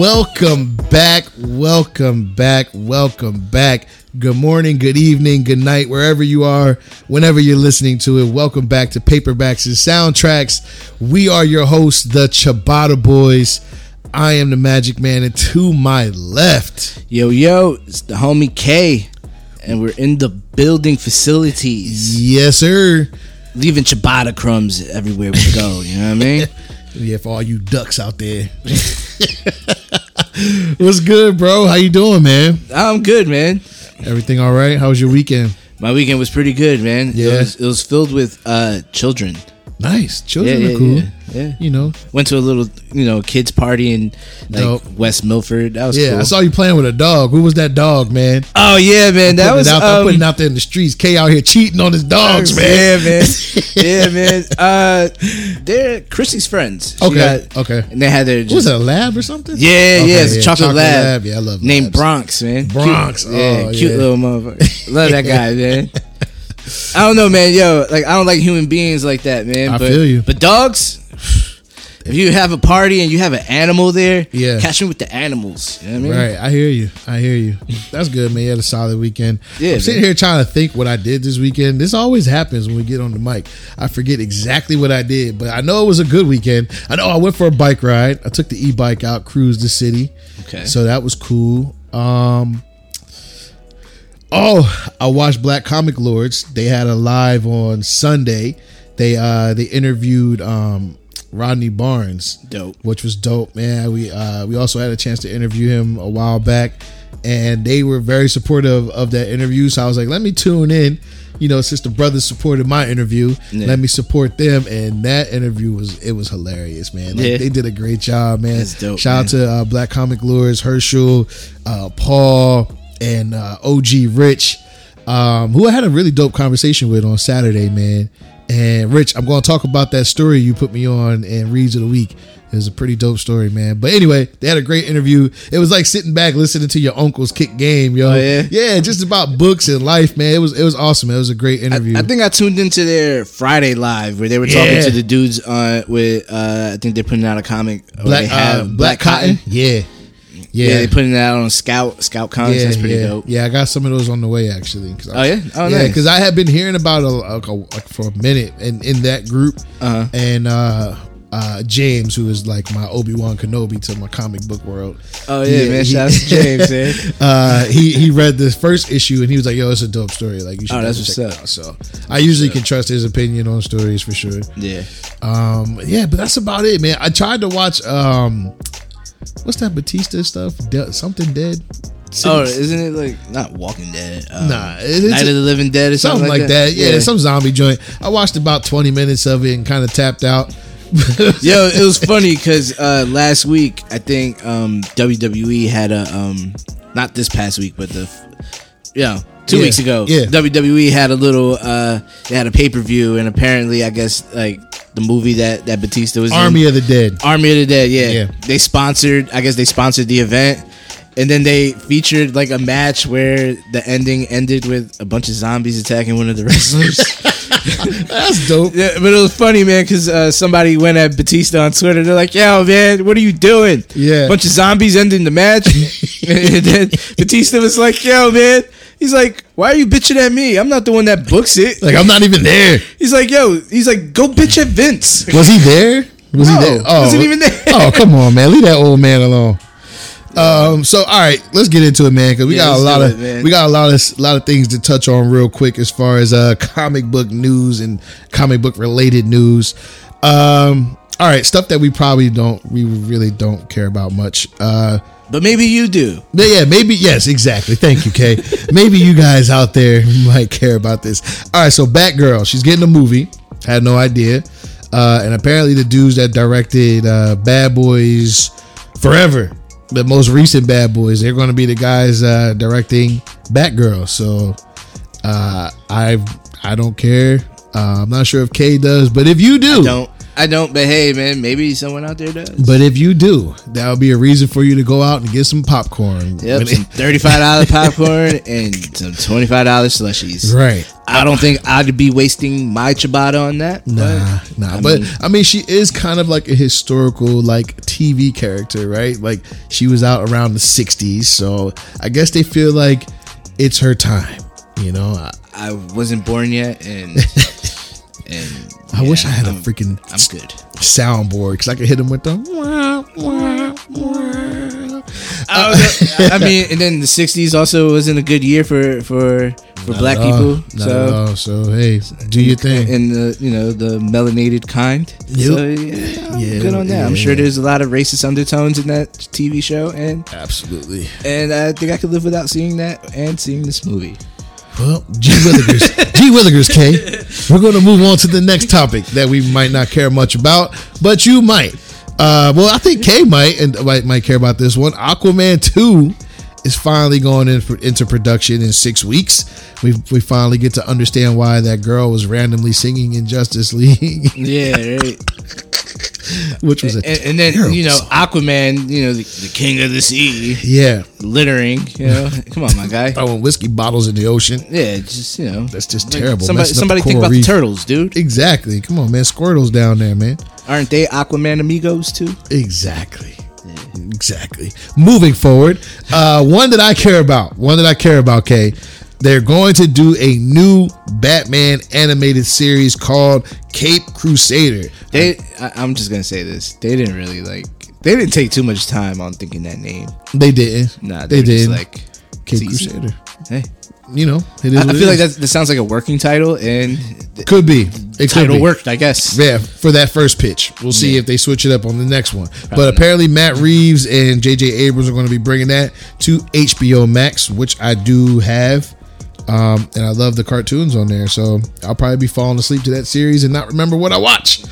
Welcome back, welcome back, welcome back. Good morning, good evening, good night, wherever you are, whenever you're listening to it. Welcome back to Paperbacks and Soundtracks. We are your hosts, the Ciabatta Boys. I am the Magic Man, and to my left, Yo, yo, it's the homie K, and we're in the building facilities, yes, sir. leaving ciabatta crumbs everywhere we go. You know what I mean? Yeah, for all you ducks out there. What's good, bro? How you doing, man? I'm good, man. Everything all right? How was your weekend? My weekend was pretty good, man. Yeah. It was, it was filled with uh, children. Nice. Children Yeah, are cool. yeah, yeah. You know, Went to a little, you know, kids party in like Dope. West Milford. That was yeah. cool. I saw you playing with a dog. Who was that dog, man? oh yeah, man. That was out, I'm um, putting out there in the streets. K out here cheating on his dogs, man. Yeah, man. yeah, man. Uh, they're Chrissy's friends. She Okay, got- okay. And they had their What was it, a lab or something? Yeah, Okay, yeah, it's a chocolate, chocolate lab. lab. Yeah, I love Named labs. Bronx, man. Bronx, Cute, yeah, oh, cute little motherfucker. Love that guy, man. I don't know, man. Yo, like I don't like human beings like that, man. I but, feel you. But dogs, if you have a party and you have an animal there, Yeah. catch me with the animals. You know what I mean? Right, I hear you. I hear you. That's good, man. You had a solid weekend. Yeah, I'm sitting man. here trying to think what I did this weekend. This always happens when we get on the mic. I forget exactly what I did, but I know it was a good weekend. I know I went for a bike ride. I took the e-bike out, cruised the city. Okay. So that was cool. Um Oh, I watched Black Comic Lords. They had a live on Sunday. They uh they interviewed um Rodney Barnes Dope. which was dope, man. We uh, we also had a chance to interview him a while back, and they were very supportive of that interview. So I was like, let me tune in. You know, since the brothers supported my interview, Yeah. let me support them. And that interview was it was hilarious, man. Like, Yeah. they did a great job, man. That's dope, Shout out to uh, Black Comic Lures, Herschel, uh, Paul, and uh, OG Rich, um, who I had a really dope conversation with on Saturday, man. And Rich, I'm going to talk about that story you put me on and reads of the week. It was a pretty dope story, man. But anyway, they had a great interview. It was like sitting back listening to your uncle's kick game, yo. Oh, yeah? yeah, just about books and life, man. It was it was awesome. It was a great interview. I think I tuned into their Friday live where they were talking Yeah. to the dudes uh, with uh, I think they're putting out a comic. Black they have uh, Black Cotton, yeah, Yeah, yeah, they're putting that out on Scout Scout Comics. That's pretty yeah. dope. Yeah, I got some of those on the way actually. 'cause I- Oh, yeah? Oh, yeah, nice. because I had been hearing about it like, a- like for a minute and in that group, Uh-huh. and uh, uh, James, who is like my Obi Wan Kenobi to my comic book world. Oh yeah, man! he- Shout out to James, man. uh, he he read the first issue and he was like, "Yo, it's a dope story. Like you should Oh, that's what's check it out." So I usually can trust his opinion on stories for sure. Yeah. Um, yeah, but that's about it, man. I tried to watch um, what's that Batista stuff? De- something dead. Oh, isn't it like not Walking Dead? Um, Nah, it is Night of the Living Dead or something, something like that. Yeah, some zombie joint. I watched about twenty minutes of it and kind of tapped out. Yo, it was funny because uh, last week I think um, WWE had a um, not this past week, but the yeah two Yeah, weeks ago. yeah. WWE had a little uh, they had a pay per view, and apparently I guess like the movie that that Batista was Army in, of the Dead. Army of the Dead. Yeah. Yeah. they sponsored. I guess they sponsored the event. And then they featured like a match where the ending ended with a bunch of zombies attacking one of the wrestlers. That's dope. Yeah, but it was funny, man, because uh, somebody went at Batista on Twitter. They're like, "Yo, man, what are you doing? Yeah. bunch of zombies ending the match." and then Batista was like, "Yo, man." He's like, "Why are you bitching at me? I'm not the one that books it." Like I'm not even there. He's like, "Yo," he's like, "Go bitch at Vince." Was he there? Was No, he there? wasn't even there. oh, come on, man. Leave that old man alone. Um. So, all right, let's get into it, man, because we Yeah, got a lot of it, we got a lot of lot of things to touch on real quick as far as uh comic book news and comic book related news. Um. All right, stuff that we probably don't we really don't care about much. Uh. But maybe you do. But yeah, maybe yes, exactly. Thank you, Kay. maybe you guys out there might care about this. All right, so Batgirl, she's getting a movie. Had no idea, uh, and apparently the dudes that directed uh, Bad Boys Forever, the most recent Bad Boys, they're going to be the guys uh, directing Batgirl. So uh, I I don't care. Uh, I'm not sure if Kay does, but if you do, Don't. I don't. But hey, man, maybe someone out there does. But if you do, that would be a reason for you to go out and get some popcorn. Yep, some thirty-five dollar popcorn and some twenty-five dollar slushies. right. I don't think I'd be wasting my ciabatta on that. Nah, but, nah. I but mean- I mean, she is kind of like a historical, like TV character, right? Like she was out around the '60s, so I guess they feel like it's her time. You know, I, I wasn't born yet, and and I wish I had a I'm- freaking I'm good. soundboard because I could hit him with the. Wah, wah, wah. Oh, I mean, and then the '60s also wasn't a good year for for for black Not all. people. So. So hey, do your thing. and the you know the melanated kind. Yep. So yeah, Yeah, good on that. I'm sure there's a lot of racist undertones in that TV show, and Absolutely. and I think I could live without seeing that and seeing this movie. Well, G Willigers, G Willigers, K. We're going to move on to the next topic that we might not care much about, but you might. Uh, well, I think K might and might, might care about this one. Aquaman two is finally going in into production in six weeks. We we finally get to understand why that girl was randomly singing in Justice League, Yeah, right. which was a and, and then you know song. Aquaman, you know the, the king of the sea, yeah, littering. You know, come on, my guy. throwing whiskey bottles in the ocean. Yeah, just you know, That's just like, terrible. Somebody, somebody think about the turtles, dude. Exactly. Come on, man. Squirtle's down there, man. Aren't they Aquaman amigos too? Exactly. Exactly. Moving forward, uh, one that I care about, one that I care about, Kay. They're going to do a new Batman animated series called Cape Crusader. They, I, I'm just gonna say this. They didn't really like. They didn't take too much time on thinking that name. They didn't. Nah, they they, did. Just like Cape. Crusader. Hey, You know, it is. I, I feel like that, that sounds like a working title, and the could be. It could title be. worked, I guess. Yeah, for that first pitch. We'll see Yeah. if they switch it up on the next one. but apparently, Matt Reeves and J.J. Abrams are going to be bringing that to HBO Max, which I do have. Um, and I love the cartoons on there. So I'll probably be falling asleep to that series and not remember what I watch.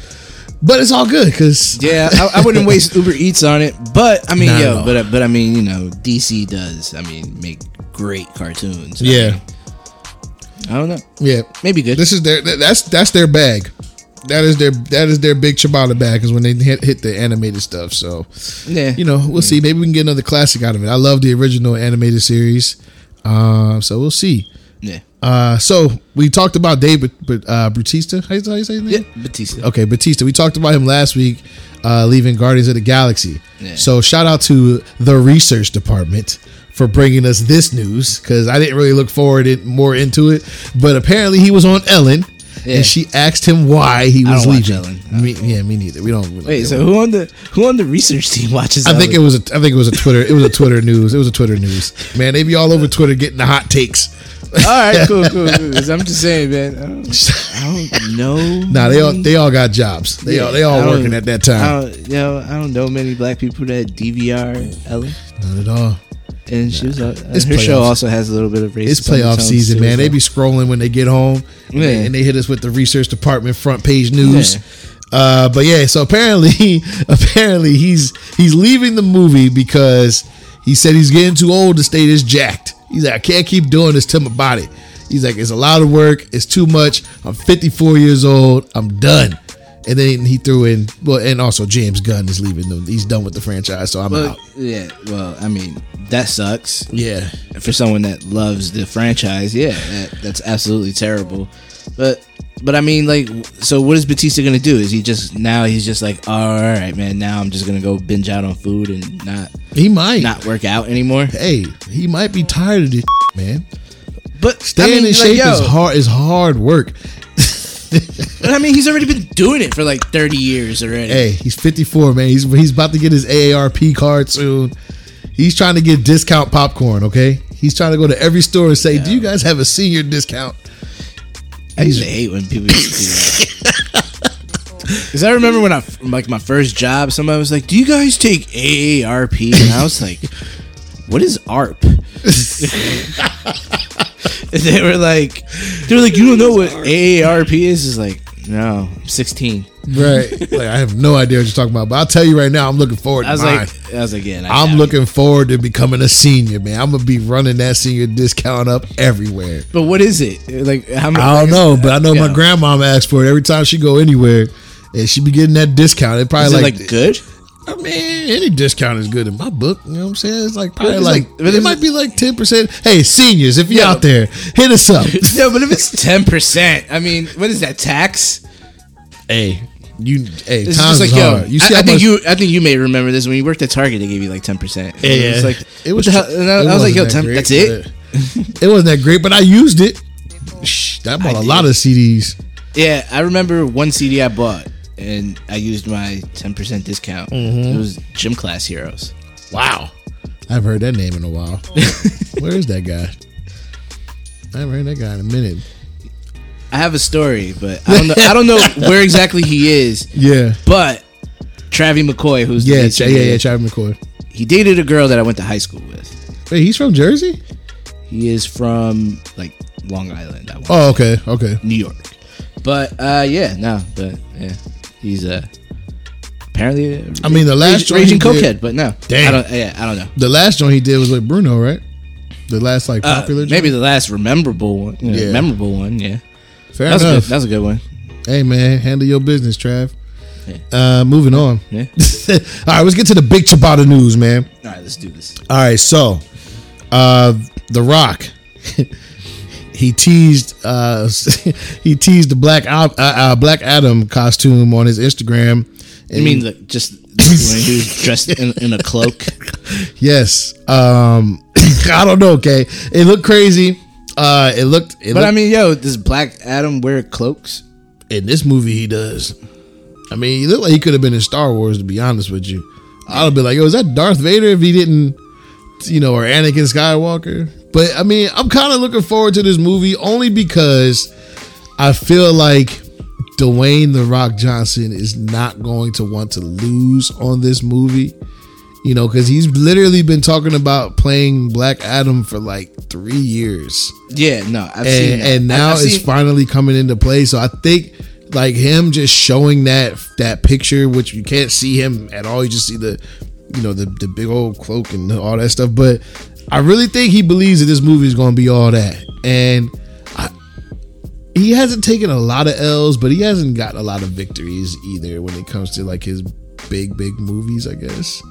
But it's all good because Yeah, I, I wouldn't waste Uber Eats on it, but I mean, Not yo, but but I mean, you know, DC does. I mean, make great cartoons. I Yeah. mean, I don't know. yeah, Maybe good. this is their that's that's their bag. That is their that is their big Ciabatta bag is when they hit, hit the animated stuff. So yeah, you know, we'll see. Maybe we can get another classic out of it. I love the original animated series. Uh, so we'll see. yeah, Uh, so we talked about David uh, Batista. How you, how you say his name? yeah. Batista. Okay, Batista. We talked about him last week, uh, leaving Guardians of the Galaxy. Yeah. So shout out to the research department for bringing us this news because I didn't really look forward it more into it, but apparently he was on Ellen. Yeah. And she asked him why he I was leaving. Ellen. Me, yeah, me neither. We don't. we Wait, so who on the who on the research team watches? I think it was. A, I think it was a Twitter. It was a Twitter news. It was a Twitter news. Man, they be all over Twitter getting the hot takes. All right, cool, cool. cool. I'm just saying, man. I don't, I don't know. Nah, they all they all got jobs. They all they all working at that I time. don't, you know, I don't know many black people that DVR Ellen, Not at all. And she was. Uh, It's her show also has a little bit of racism. It's playoff season, man. They be scrolling when they get home, and, they, and they hit us with the research department front page news. Yeah. Uh, but yeah, so apparently, apparently he's he's leaving the movie because he said he's getting too old to stay this jacked. He's like, I can't keep doing this to my body. He's like, it's a lot of work. It's too much. I'm 54 years old. I'm done. And then he threw in, well, and also James Gunn is leaving them. He's done with the franchise, so I'm Well, out. yeah. Well, I mean, that sucks. Yeah. for someone that loves the franchise, yeah, that, that's absolutely terrible. But but I mean, like, so what is Batista gonna do? Is he just now he's just like, all right, man, now I'm just gonna go binge out on food and not He might. not work out anymore? Hey, he might be tired of this, man. But Staying I mean, in like, shape yo, is hard. Is hard work. But I mean, he's already been doing it for like 30 years already. Hey, he's 54, man. He's he's about to get his AARP card soon. He's trying to get discount popcorn. Okay, he's trying to go to every store and say, "Do you guys have a senior discount?" I used to hate when people used to do that. Because I remember when I like my first job, somebody was like, "Do you guys take AARP?" And I was like, "What is ARP?" and they were like, "They were like, you don't know what AARP is?" Is like, no, I'm 16. Right. like I have no idea what you're talking about, but I'll tell you right now, I'm looking forward to I was mine. like, I was like, yeah, I'm looking forward to becoming a senior, man. I'm gonna be running that senior discount up everywhere. But what is it? Like, how many? I don't know, but I know my Yeah. grandmama asks for it every time she go anywhere. and she be getting that discount. It probably Is it like, like good? I mean, any discount is good in my book. You know what I'm saying? It's like probably it's like, like- it might be like ten percent. Hey, seniors, if you're Yeah. out there, hit us up. No, but if it's ten percent, I mean, what is that tax? hey, you. Hey, It's times like yo. You I, see I how think much? you. I think you may remember this when you worked at Target. They gave you like ten percent. Yeah, It was yeah. like It was the tr- hell? And I, I was like, yo, that 10, great, that's it. It wasn't that great, but I used it. Shh, I bought I a did. lot of CDs. Yeah, I remember one CD I bought, and I used my ten percent discount. Mm-hmm. It was Gym Class Heroes. Wow. I haven't heard that name in a while. Where is that guy? I haven't heard that guy in a minute. I have a story, but I don't know. I don't know where exactly he is. Yeah. But Travie McCoy, who's the Yeah, yeah, yeah, Travis McCoy. he dated a girl that I went to high school with. Wait, he's from Jersey? He is from like Long Island. I want Oh, okay, okay. New York. But uh yeah, no, but yeah, he's uh apparently. A I mean, the last raging, raging cokehead, but no, Damn. I don't. Yeah, I don't know. The last joint he did was with Bruno, right? The last like Uh, popular. maybe the last memorable one. Yeah, Yeah. memorable one. Yeah, Fair that was good. enough. That was a good one. hey man, handle your business, Trav. Yeah. Uh, moving on. Yeah. All right, let's get to the big Ciabatta news, man. All right, let's do this. All right, so uh The Rock he teased uh he teased the black Al- uh, uh, Black Adam costume on his Instagram. I mean, like, just when he was dressed in, in a cloak. Yes. Um I don't know, okay. It looked crazy. Uh it looked it But looked, I mean, yo, does Black Adam wear cloaks? in this movie he does. I mean, he looked like he could have been in Star Wars to be honest with you. I'd be like, "Yo, is that Darth Vader if he didn't you know, or Anakin Skywalker?" But I mean, I'm kind of looking forward to this movie only because I feel like Dwayne the Rock Johnson is not going to want to lose on this movie. You know, because he's literally been talking about playing Black Adam for like three years Yeah, no, I've and, and now I've it's seen- finally coming into play. So I think like him just showing that that picture, which you can't see him at all. You just see the you know the the big old cloak and all that stuff. But I really think he believes that this movie is going to be all that, and I, he hasn't taken a lot of L's, but he hasn't got a lot of victories either when it comes to like his big big movies. I guess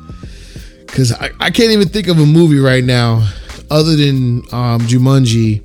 because I, I can't even think of a movie right now other than um Jumanji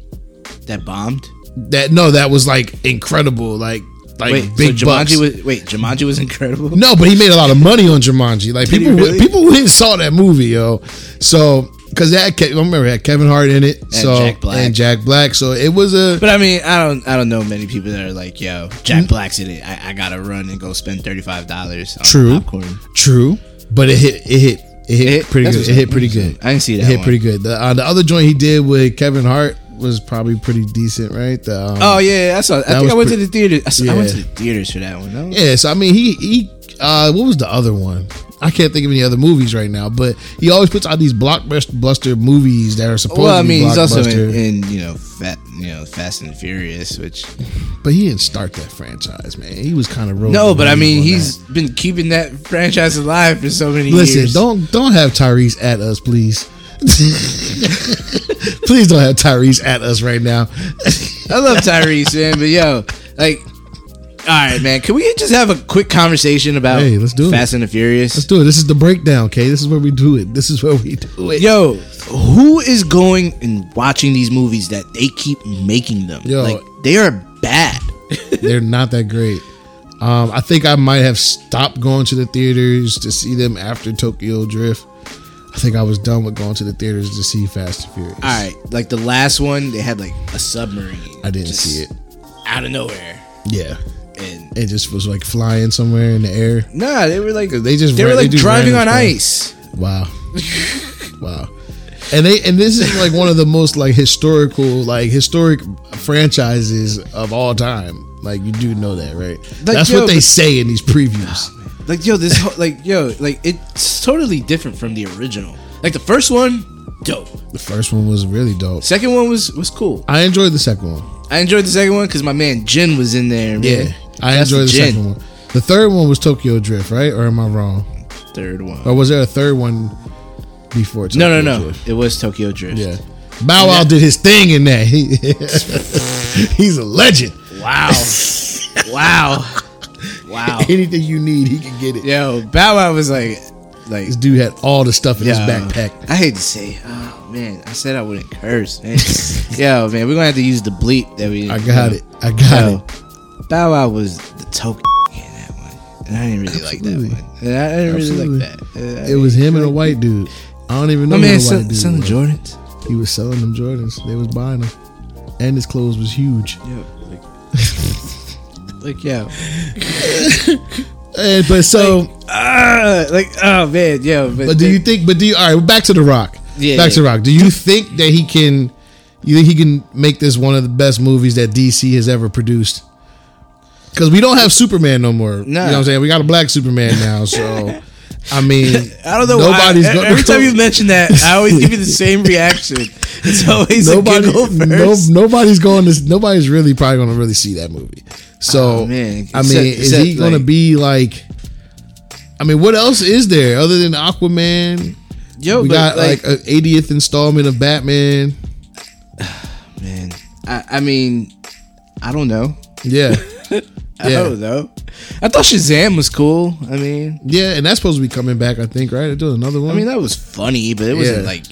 that bombed. that no, that was like incredible, like like Wait, big so bucks. Was wait, Jumanji was incredible. no, but he made a lot of money on Jumanji. Like Did people, really? people went and saw that movie, yo. So because that, I remember it had Kevin Hart in it, so Jack Black. and Jack Black. So it was a But I mean, I don't, I don't know many people that are like, yo, Jack Black's in it. I, I gotta run and go spend thirty five dollars True. popcorn. true, but it hit, it hit, it hit hit? pretty good. It hit pretty good. I didn't see It that hit one. pretty good. The, uh, the other joint he did with Kevin Hart was probably pretty decent, right? The, um, Oh yeah, I saw. I think I went pre- to the theater. I, saw, I went to the theaters for that one. No? Yeah, so I mean, he he. Uh, what was the other one? I can't think of any other movies right now, but he always puts out these blockbuster movies that are supposed Well, I to be mean, he's also in, in you know, fat, you know, Fast and Furious, which but he didn't start that franchise, man. He was kind of no, but I mean, he's been keeping that franchise alive for so many listen. years. Don't don't have Tyrese at us, please. please don't have Tyrese at us right now. I love Tyrese, man, but yo, like, all right, man, can we just have a quick conversation about Hey, let's do it. Fast and the Furious? Let's do it. This is the breakdown, okay? This is where we do it. This is where we do it. Yo, who is going and watching these movies that they keep making them? Yo. like they are bad. They're not that great. Um, I think I might have stopped going to the theaters to see them after Tokyo Drift. I think I was done with going to the theaters to see Fast and Furious. All right, like the last one, they had like a submarine. I didn't see it. out of nowhere, Yeah, and it just was like flying somewhere in the air. nah, they were like They just they were ran- like just driving ran on ice. Wow, wow. And they and this is like one of the most like historical like historic franchises of all time. Like you do know that, right? That's yo, what they but- say in these previews. Like yo, this whole, like yo, like it's totally different from the original. Like the first one, dope. The first one was really dope. Second one was was cool. I enjoyed the second one. I enjoyed the second one because my man Jin was in there. Man. Yeah, I That's enjoyed the, Jin. second one. The third one was Tokyo Drift, right? Or am I wrong? Third one. Or was there a third one before? Tokyo Drift? no, no, no. Drift? It was Tokyo Drift. Yeah, Bow Wow did his thing in that. He, he's a legend. Wow. wow. Wow. Anything you need, he can get it. Yo, Bow Wow was like, like, This dude had all the stuff in his backpack. I hate to say, oh man, I said I wouldn't curse, man. yo, man, we're gonna have to use the bleep that we. I got it. I got Yo, it. Bow Wow was the token in that one, and I didn't really like that one. And I didn't Absolutely. really like that. Uh, It was him and a white dude. I don't even know My man, the white son, dude son of was. Jordans. He was selling them Jordans. They was buying them, and his clothes was huge. Yo, like, like yeah. And, but so, ah, like oh man, yeah. But, but do you think? But do you? All right, back to the Rock. Yeah, back yeah. to the Rock. Do you think that he can? You think he can make this one of the best movies that DC has ever produced? Because we don't have Superman no more. You know what I'm saying? We got a black Superman now. So, I mean, I don't know. Nobody's why. going. Every time you mention that, I always give you the same reaction. It's always nobody, no, nobody's going to. Nobody's really probably going to really see that movie. So, Oh, man. I mean, is he going to like- be like? I mean, what else is there other than Aquaman? Yo, we got like, like, a 80th installment of Batman. man, I, I mean, I don't know. Yeah, I Yeah. don't know. Though. I thought Shazam was cool. I mean, yeah, and that's supposed to be coming back. I think right. They're another one. I mean that was funny, but it wasn't Yeah. like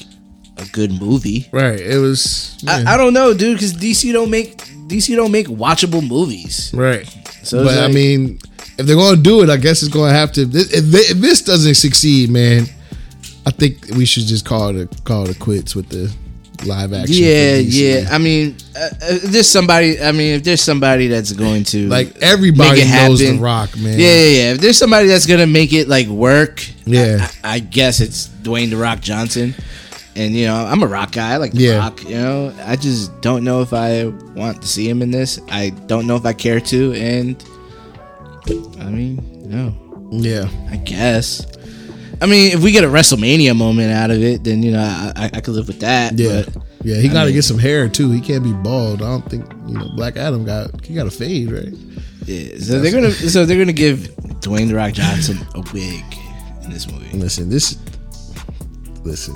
a good movie. right. It was I, I don't know, dude, because DC don't make DC don't make watchable movies. right. So but it's I mean, if they're going to do it, I guess it's going to have to. If, they- if this doesn't succeed, man, I think we should just call it a, call it quits with the live action. Yeah, yeah. I mean, uh, uh, if there's somebody. I mean, if there's somebody that's going to Like everybody knows happen. The Rock, man. Yeah, yeah, yeah. If there's somebody that's gonna make it like work, Yeah. I, I guess it's Dwayne the Rock Johnson. And you know, I'm a rock guy. I like the Yeah. rock. You know, I just don't know if I want to see him in this. I don't know if I care to. And I mean, no, yeah. I guess. I mean, if we get a WrestleMania moment out of it, then you know, I, I, could live with that. Yeah, But yeah, he got to get some hair too. He can't be bald. I don't think you know. Black Adam got he got a fade, right? yeah, so they're gonna so they're gonna give Dwayne the Rock Johnson a wig in this movie. Listen, this. Listen,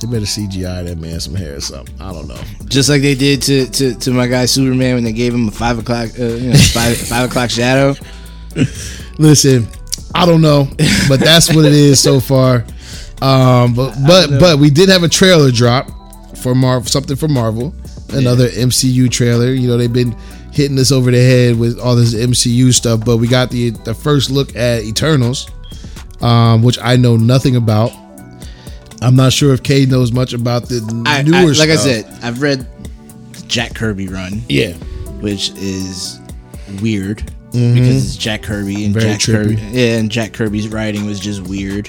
they better CGI that man some hair or something. I don't know. just like they did to, to, to my guy Superman when they gave him a five o'clock uh, you know, five, five o'clock shadow. Listen, I don't know, but that's what it is so far. Um, but but but we did have a trailer drop for Marvel, something for Marvel, another MCU trailer. You know they've been hitting us over the head with all this MCU stuff, but we got the the first look at Eternals, um, which I know nothing about. I'm not sure if Kay knows much about the I, newer I, like I said, I've read Jack Kirby run, yeah, which is weird because it's Jack Kirby and Mm-hmm. Very Jack trippy. Kirby. Yeah, and Jack Kirby's writing was just weird.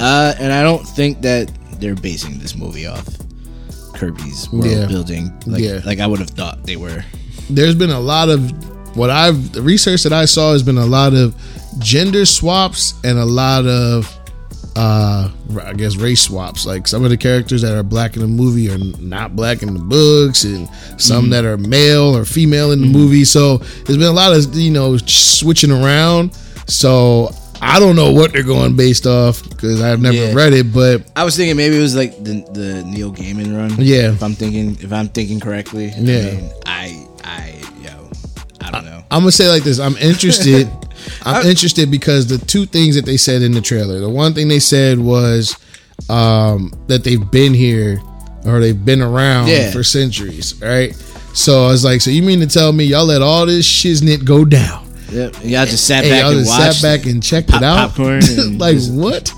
Uh, and I don't think that they're basing this movie off Kirby's world Yeah. building. Like, Yeah. like I would have thought they were. there's been a lot of what I've the research that I saw has been a lot of gender swaps and a lot of uh I guess race swaps. Like some of the characters that are black in the movie are not black in the books and some that are male or female in the movie. So there's been a lot of you know switching around. So I don't know what they're going based off because I've never Yeah. read it, but I was thinking maybe it was like the the Neil Gaiman run. Yeah. If I'm thinking if I'm thinking correctly. Yeah. I mean, I I yo, I don't know. I'm gonna say like this. I'm interested. I'm interested because the two things that they said in the trailer. The one thing they said was um, that they've been here or they've been around Yeah. for centuries, right? So I was like, so you mean to tell me y'all let all this shiznit go down? Yep. And y'all just sat and back y'all and just watched. sat back and checked pop- it out. popcorn like what?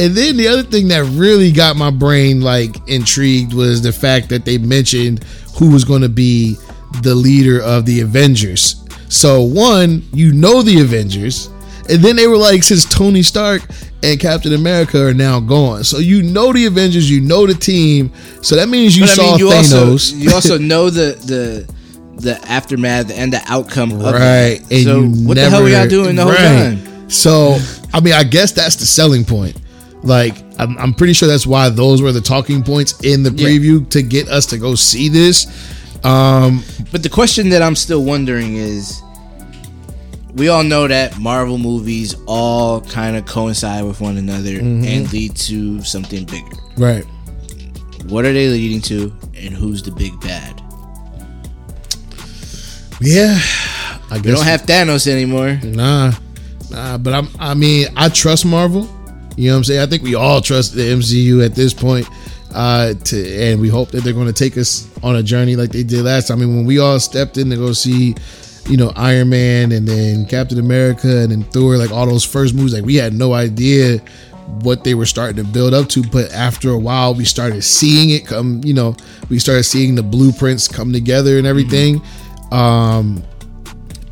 And then the other thing that really got my brain like intrigued was the fact that they mentioned who was going to be the leader of the Avengers. So one, you know the Avengers, and then they were like, since Tony Stark and Captain America are now gone, so you know the Avengers, you know the team. So that means you But I saw mean, you Thanos. also you also know the the the aftermath and the outcome of right that. So what the hell were y'all doing the whole right. time? so i mean i guess that's the selling point like I'm, I'm pretty sure that's why those were the talking points in the Yeah. preview to get us to go see this um But the question that I'm still wondering is we all know that Marvel movies all kind of coincide with one another Mm-hmm. and lead to something bigger. right What are they leading to and who's the big bad? yeah I We don't have Thanos anymore. Nah, nah. But I'm. I mean, I trust Marvel. You know what I'm saying? I think we all trust the MCU at this point. Uh, to and we hope that they're going to take us on a journey like they did last time. I mean, when we all stepped in to go see, you know, Iron Man and then Captain America and then Thor, like all those first movies, like we had no idea what they were starting to build up to. But after a while, we started seeing it come. You know, we started seeing the blueprints come together and everything. Um,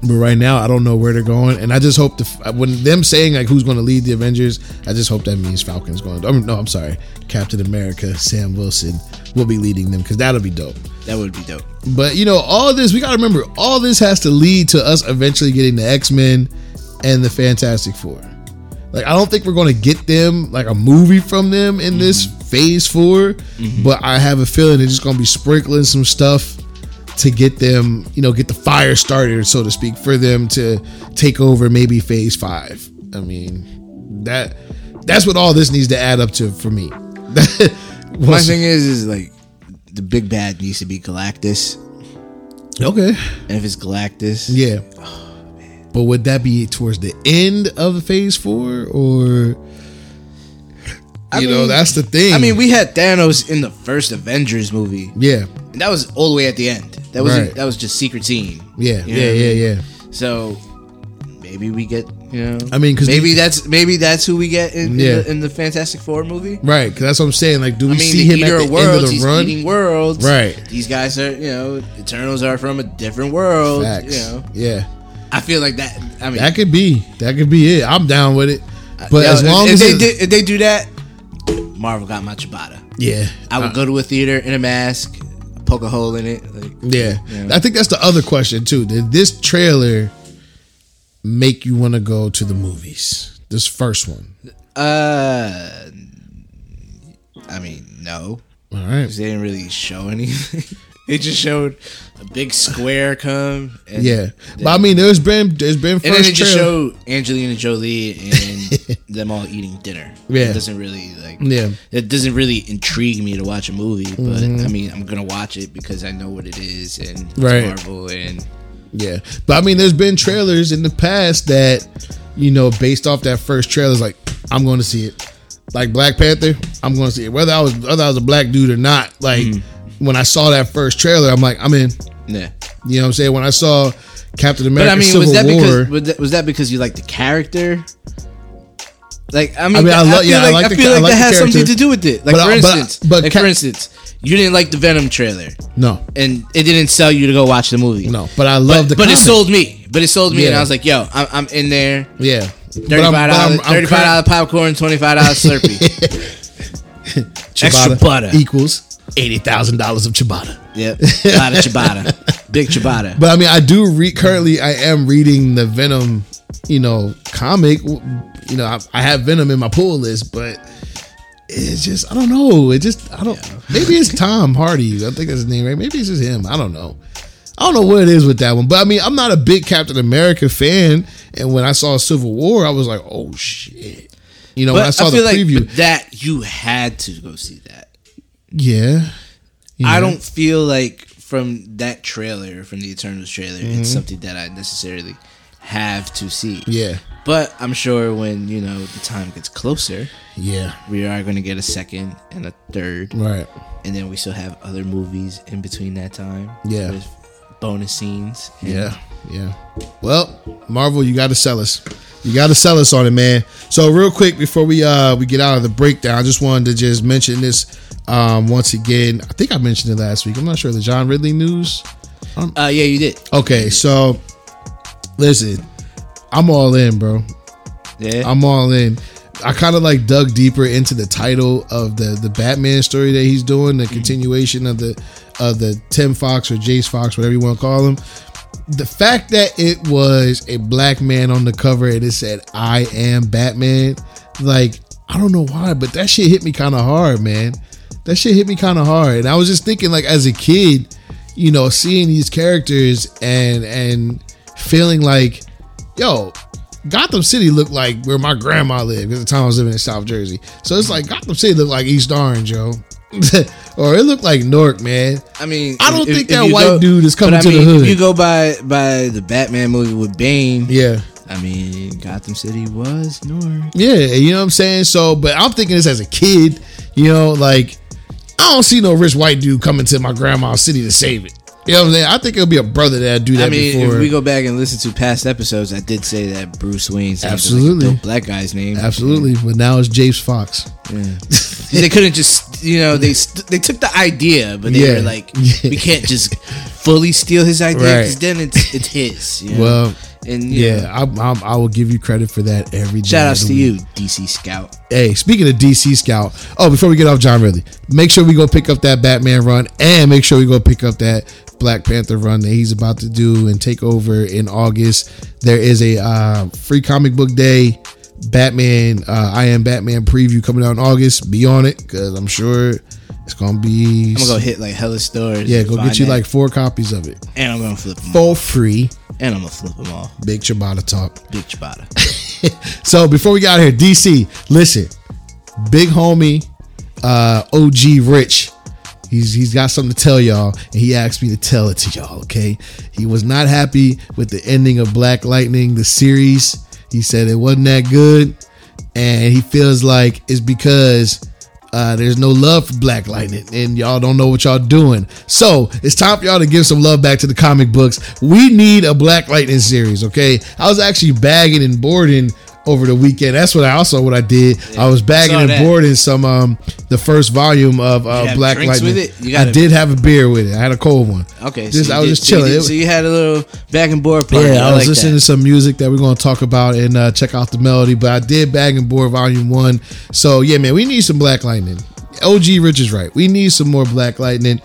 but right now, I don't know where they're going, and I just hope the when them saying like who's going to lead the Avengers, I just hope that means Falcon's going. to I mean, no, I'm sorry, Captain America, Sam Wilson will be leading them because that'll be dope. That would be dope. But you know, all this we got to remember, all this has to lead to us eventually getting the X Men and the Fantastic Four. Like, I don't think we're going to get them like a movie from them in this mm-hmm. Phase 4 mm-hmm. but I have a feeling they're just going to be sprinkling some stuff to get them, you know, get the fire started, so to speak, for them to take over maybe Phase Five. I mean, that that's what all this needs to add up to for me. My thing is, is like the big bad needs to be Galactus, okay. and if it's Galactus, Yeah. but would that be towards the end of phase four or I you know, that's the thing. I mean, we had Thanos in the first Avengers movie, yeah. and that was all the way at the end. That was Right. that was just secret scene. Yeah, You know yeah, what I yeah, mean? yeah. So maybe we get you know. I mean, 'cause maybe the- that's maybe that's who we get in, Yeah. in, the, in the Fantastic Four movie. Right, because that's what I'm saying. Like, do we I mean, see him at the of end worlds. of the he's run? eating worlds. Right. These guys are you know Eternals are from a different world. Facts. You know. Yeah, I feel like that. I mean, that could be. That could be it. I'm down with it. But yo, as if- long if as they did, if they do that, Marvel got my Ciabatta. yeah, I would Uh, go to a theater in a mask, poke a hole in it. Like, Yeah. Yeah. I think that's the other question too. Did this trailer make you want to go to the movies? This first one. uh, I mean, no, All right. they didn't really show anything. they just showed a big square come. And Yeah, but I mean, there's been there's been first And then they just trailer. show Angelina Jolie and them all eating dinner. Yeah. it doesn't really like. Yeah. it doesn't really intrigue me to watch a movie, but Mm-hmm. I mean, I'm gonna watch it because I know what it is and Right. Marvel and Yeah, but I mean, there's been trailers in the past that you know, based off that first trailer, is like I'm going to see it. Like Black Panther, I'm going to see it. Whether I was whether I was a black dude or not, like Mm-hmm. When I saw that first trailer, I'm like, I'm in. yeah. You know what I'm saying? When I saw Captain America But I mean, Civil was that War, because was that, was that because you like the character? Like I mean, I mean, I love- feel yeah, I like, like I feel like like that has something to do with it. Like But for I- but instance, but like Cap- for instance, you didn't like the Venom trailer, no, and it didn't sell you to go watch the movie. no, but I love the. but it sold me. But it sold me, and I was like, "Yo, I'm, I'm in there. Yeah, Thirty five dollars, thirty five dollar popcorn, twenty five dollars Slurpee. Extra butter. equals eighty thousand dollars of ciabatta. yep, a lot of ciabatta, big ciabatta. But I mean, I do read currently. I am reading the Venom, you know, comic. You know, I, I have Venom in my pull list, but it's just I don't know. It just I don't. Maybe it's Tom Hardy. I think that's his name, right? Maybe it's just him. I don't know. I don't know what it is with that one, but I mean, I'm not a big Captain America fan, and when I saw Civil War, I was like, "Oh shit!" You know, when I saw I the feel like preview, but that you had to go see that. Yeah, You I don't feel like from that trailer, from the Eternals trailer, Mm-hmm. it's something that I necessarily have to see. Yeah, But I'm sure when you know the time gets closer, yeah, we are going to get a second and a third, right. and then we still have other movies in between that time. Yeah. with bonus scenes. Yeah, yeah. Well, Marvel, you got to sell us. You got to sell us on it, man. So, real quick before we uh we get out of the breakdown, I just wanted to just mention this um once again. I think I mentioned it last week. I'm not sure the John Ridley news. Uh, yeah, you did. Okay, so listen, I'm all in, bro. Yeah. I'm all in. I kind of like dug deeper into the title of the the Batman story that he's doing, the continuation of the of the Tim Fox or Jace Fox, whatever you want to call him. The fact that it was a black man on the cover and it said "I am Batman," like I don't know why, but that shit hit me kind of hard, man. That shit hit me kind of hard, and I was just thinking, like as a kid, you know, seeing these characters and and feeling like, yo, Gotham City looked like where my grandma lived at the time I was living in South Jersey. So it's like Gotham City looked like East Orange, yo. or it looked like Newark, man. I mean, I don't if- think if that white dude is coming to the hood. If you go by by the Batman movie with Bane, Yeah. I mean, Gotham City was North. Yeah, you know what I'm saying? So, but I'm thinking this as a kid, you know, like I don't see no rich white dude coming to my grandma's city to save it. You know what I'm saying? I think it'll be a brother that do that I mean, before. if we go back and listen to past episodes, I did say that Bruce Wayne sounds Absolutely. like a black guy's name. Absolutely, but now it's James Fox. Yeah. they couldn't just, you know, they they took the idea, but they Yeah. were like, Yeah. we can't just fully steal his idea because Right. then it's it's his. You know? Well, and you know, yeah, I, I, I will give you credit for that every day. shout outs to you, DC Scout. Hey, speaking of DC Scout, oh, before we get off John Ridley, make sure we go pick up that Batman run and make sure we go pick up that Black Panther run that he's about to do and take over in August. There is a uh, free comic book day, Batman, uh, I Am Batman preview coming out in August. Be on it because I'm sure it's to be. I'm gonna go hit like hella stores. Yeah, go get you that, like four copies of it and I'm gonna flip them all. for free. And I'm gonna flip them all. Big Ciabatta talk. Big Ciabatta. So before we got here, DC, listen, big homie, uh, OG Rich, he's he's got something to tell y'all, and he asked me to tell it to y'all. Okay, he was not happy with the ending of Black Lightning, the series. He said it wasn't that good, and he feels like it's because. Uh, there's no love for Black Lightning, and y'all don't know what y'all doing. So it's time for y'all to give some love back to the comic books. We need a Black Lightning series, okay? I was actually bagging and boarding over the weekend. That's what I also what I did. I was bagging and that. boarding some um the first volume of uh, you Black Lightning. with it? You I did have a beer with it. I had a cold one. Okay, Just- you I was did- just so you chilling. did- So you had a little back and board party. Yeah, I, was like listening that. to some music that we're going to talk about and uh, check out the melody. But I did Bag and Board Volume One. So yeah, man, we need some Black Lightning. OG Rich is right. We need some more Black Lightning.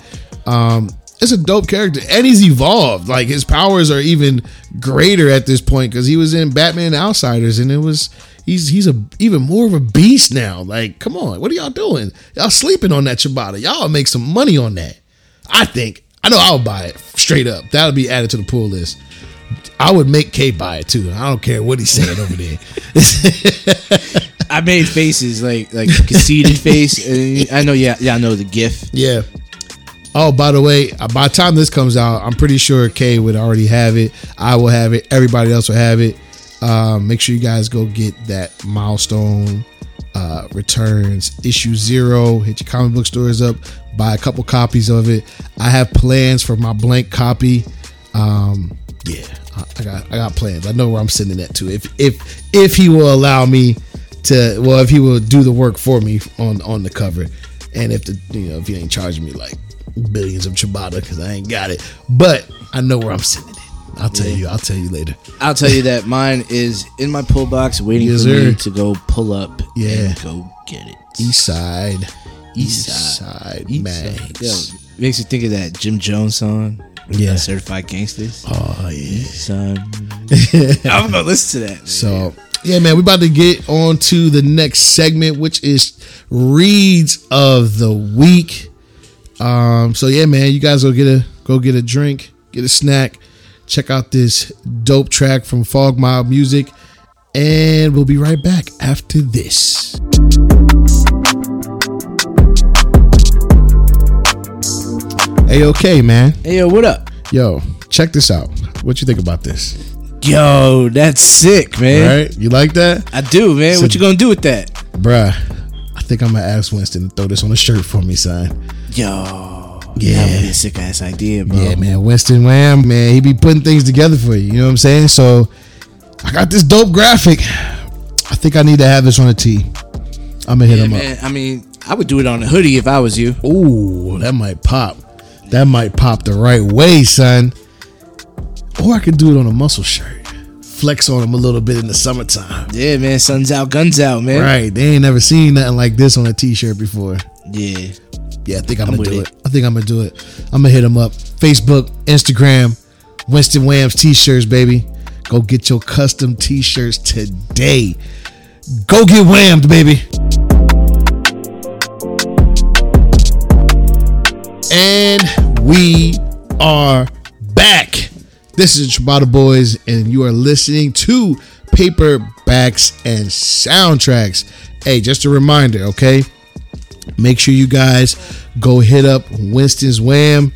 Um, it's a dope character, and he's evolved. Like his powers are even greater at this point because he was in Batman Outsiders, and it was he's he's a even more of a beast now. Like, come on, what are y'all doing? Y'all sleeping on that Ciabatta? Y'all make some money on that. I think. I know I'll buy it straight up. That'll be added to the pull list. I would make K buy it too. I don't care what he's saying over there. I made faces like like conceited face. I know, yeah, yeah, I know the GIF. yeah. Oh, by the way, uh, by the time this comes out, I'm pretty sure K would already have it. I will have it. Everybody else will have it. Um, make sure you guys go get that milestone uh, returns issue zero. Hit your comic book stores up. Buy a couple copies of it. I have plans for my blank copy. Um, yeah, I, I got I got plans. I know where I'm sending that to. If if if he will allow me to, well, if he will do the work for me on on the cover, and if the you know if he ain't charging me like billions of ciabatta because I ain't got it, but I know where I'm sending it. I'll tell you. I'll tell you later. I'll tell you that mine is in my pull box, waiting Yes, for me to go pull up Yeah. and go get it. East side, East East side. side, Yo, makes me think of that Jim Jones song. Yeah. Certified Gangsters. Oh yeah. Son. I'm gonna listen to that. man. So yeah, man, we about to get on to the next segment, which is reads of the week. Um, so yeah, man, you guys go get a go get a drink, get a snack, check out this dope track from Fog Mob Music, and we'll be right back after this. Hey, okay, man. Hey yo, what up? Yo, check this out. What you think about this? Yo, that's sick, man. Right, you like that? I do, man. So- what you gonna do with that? Bruh, I think I'm gonna ask Winston to throw this on a shirt for me, son. Yo, Yeah. that would be a sick ass idea, bro. Yeah, man. Winston Wham, man, he be putting things together for you. You know what I'm saying? So I got this dope graphic. I think I need to have this on a tee. I'm gonna hit Yeah, him man. I mean, I would do it on a hoodie if I was you. up. Ooh, that might pop. That might pop the right way, son. Or I could do it on a muscle shirt. Flex on him a little bit in the summertime. Yeah, man. Sun's out, guns out, man. Right. They ain't never seen nothing like this on a t-shirt before. Yeah. Yeah, I think I'm, I'm gonna do it. it. I think I'm gonna do it. I'm gonna hit him up. Facebook, Instagram, Winston Whams t-shirts, baby. Go get your custom t-shirts today. Go get whammed, baby. And we are back. This is Ciabatta Boys, and you are listening to Paperbacks and Soundtracks. Hey, just a reminder, okay? Make sure you guys go hit up Winston's Wham.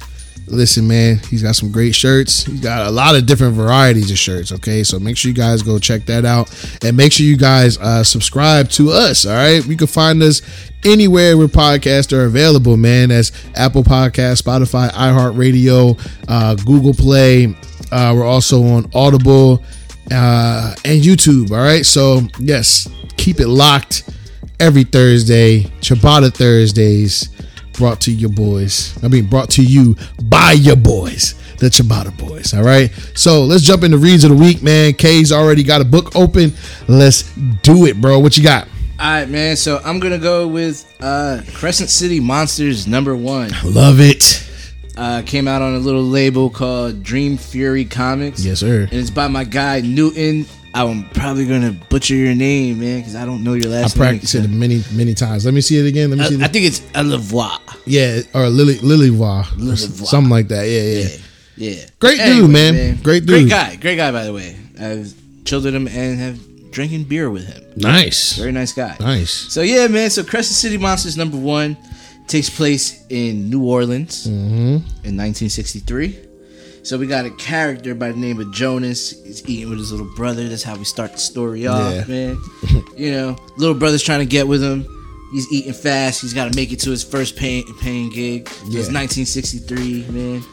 Listen, man, he's got some great shirts. He's got a lot of different varieties of shirts. Okay, so make sure you guys go check that out, and make sure you guys uh, subscribe to us. All right, you can find us anywhere where podcasts are available. Man, that's Apple Podcast, Spotify, iHeartRadio, uh, Google Play. Uh, we're also on Audible uh, and YouTube. All right, so yes, keep it locked every Thursday, Ciabatta Thursdays, brought to your boys. I mean, brought to you by your boys, the Ciabatta boys. All right. So let's jump into reads of the week, man. K's already got a book open. Let's do it, bro. What you got? All right, man. So I'm gonna go with uh, Crescent City Monsters number one. Love it. Uh, came out on a little label called Dream Fury Comics. Yes, sir. and it's by my guy Newton. I'm probably gonna butcher your name, man, because I don't know your I last name. I practiced it many, many times. Let me see it again. Let me see. I, I think it's Elevoix. yeah, or Lily, Lilyvois, something like that. Yeah, yeah. Yeah, yeah. Great dude, man. Great Great dude. guy. Great guy, by the way. I've chilled with him and have drinking beer with him. Nice, Very nice guy. nice. So yeah, man. So Crescent City Monsters number one takes place in New Orleans Mm-hmm. in 1963. So we got a character by the name of Jonas. He's eating with his little brother. That's how we start the story off, Yeah. man. you know, little brother's trying to get with him. He's eating fast. He's got to make it to his first paying, paying gig. It's 1963, man.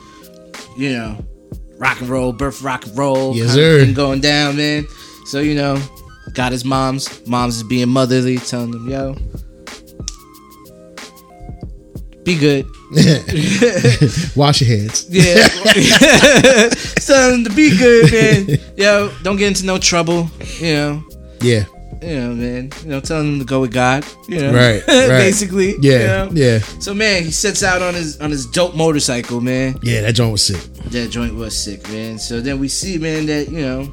You know, rock and roll, birth rock and roll. Yes, sir. Going down, man. So you know, got his mom's. Mom's is being motherly, telling him, "Yo, be good." Wash your hands. Yeah. To be good, man. Yo, don't get into no trouble. You know. Yeah, You know, man. You know, telling him to go with God. You know. Right, right. Basically. yeah, you know? yeah, So man, he sets out on his on his dope motorcycle, man. yeah. That joint was sick. That joint was sick, man. So then we see, man, that you know,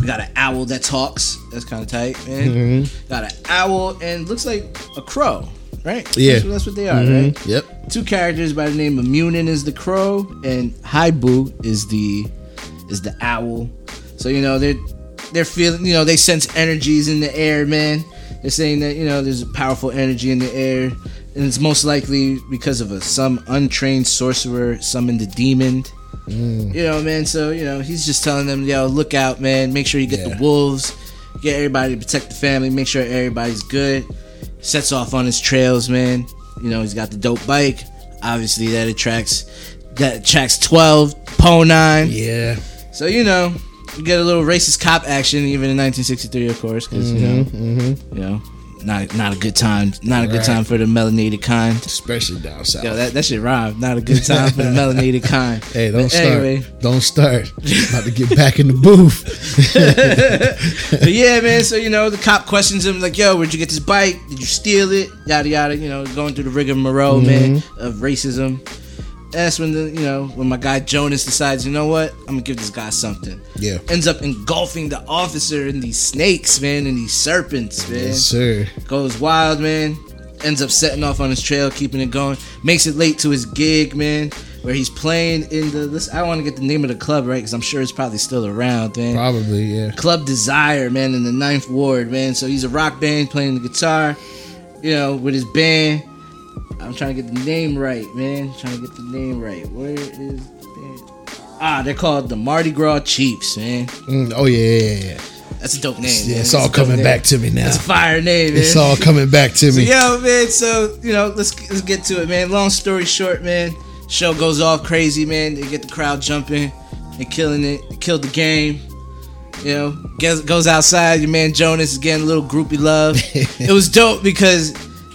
we got an owl that talks. That's kind of tight, man. Mm-hmm. Got an owl and looks like a crow, right? Yeah. that's, that's what they are, Mhm. right? Yep. Two characters by the name of Munin is the crow and Haibu is the is the owl. So you know they're they're feeling, you know, they sense energies in the air, man. They're saying that you know there's a powerful energy in the air, and it's most likely because of a some untrained sorcerer summoned a demon. You know, man. So you know, he's just telling them, yo, look out, man. Make sure you get Yeah. the wolves, get everybody to protect the family, make sure everybody's good. Sets off on his trails, man. You know, he's got the dope bike. Obviously, that attracts that attracts twelve, Po nine. Yeah. So you know, you get a little racist cop action, even in 1963, of course, because mm-hmm, mm-hmm. you know, you know, not not a good time, not a good Right. time for the melanated kind. Especially down south. Yo, that, that shit rhyme. Not a good time for the melanated kind. hey, don't But start. Anyway, Don't start. About to get back in the booth. but yeah, man. So you know, the cop questions him like, "Yo, where'd you get this bike? Did you steal it? Yada yada." You know, going through the rigmarole, man, mm-hmm. of racism. That's when the you know when my guy Jonas decides, you know what, I'm gonna give this guy something. Yeah. Ends up engulfing the officer in these snakes, man, and these serpents, man. Yes, sir. Goes wild, man. Ends up setting off on his trail, keeping it going. Makes it late to his gig, man, where he's playing in the. This, I don't want to get the name of the club right, because I'm sure it's probably still around, man. Probably, yeah. Club Desire, man, in the Ninth Ward, man. So he's a rock band playing the guitar, you know, with his band. I'm trying to get the name right, man. Trying to get the name right. Where is that? Ah, they're called the Mardi Gras Chiefs, man. Mm, oh, yeah, yeah, yeah. That's a dope name. Yeah, man. it's all coming back to me now. It's a fire name, man. It's all coming back to So me. yo, man. So you know, let's let's get to it, man. Long story short, man. Show goes off crazy, man. They get the crowd jumping and killing it. Killed the game. You know, gets, goes outside. Your man Jonas is getting a little groupie love. it was dope because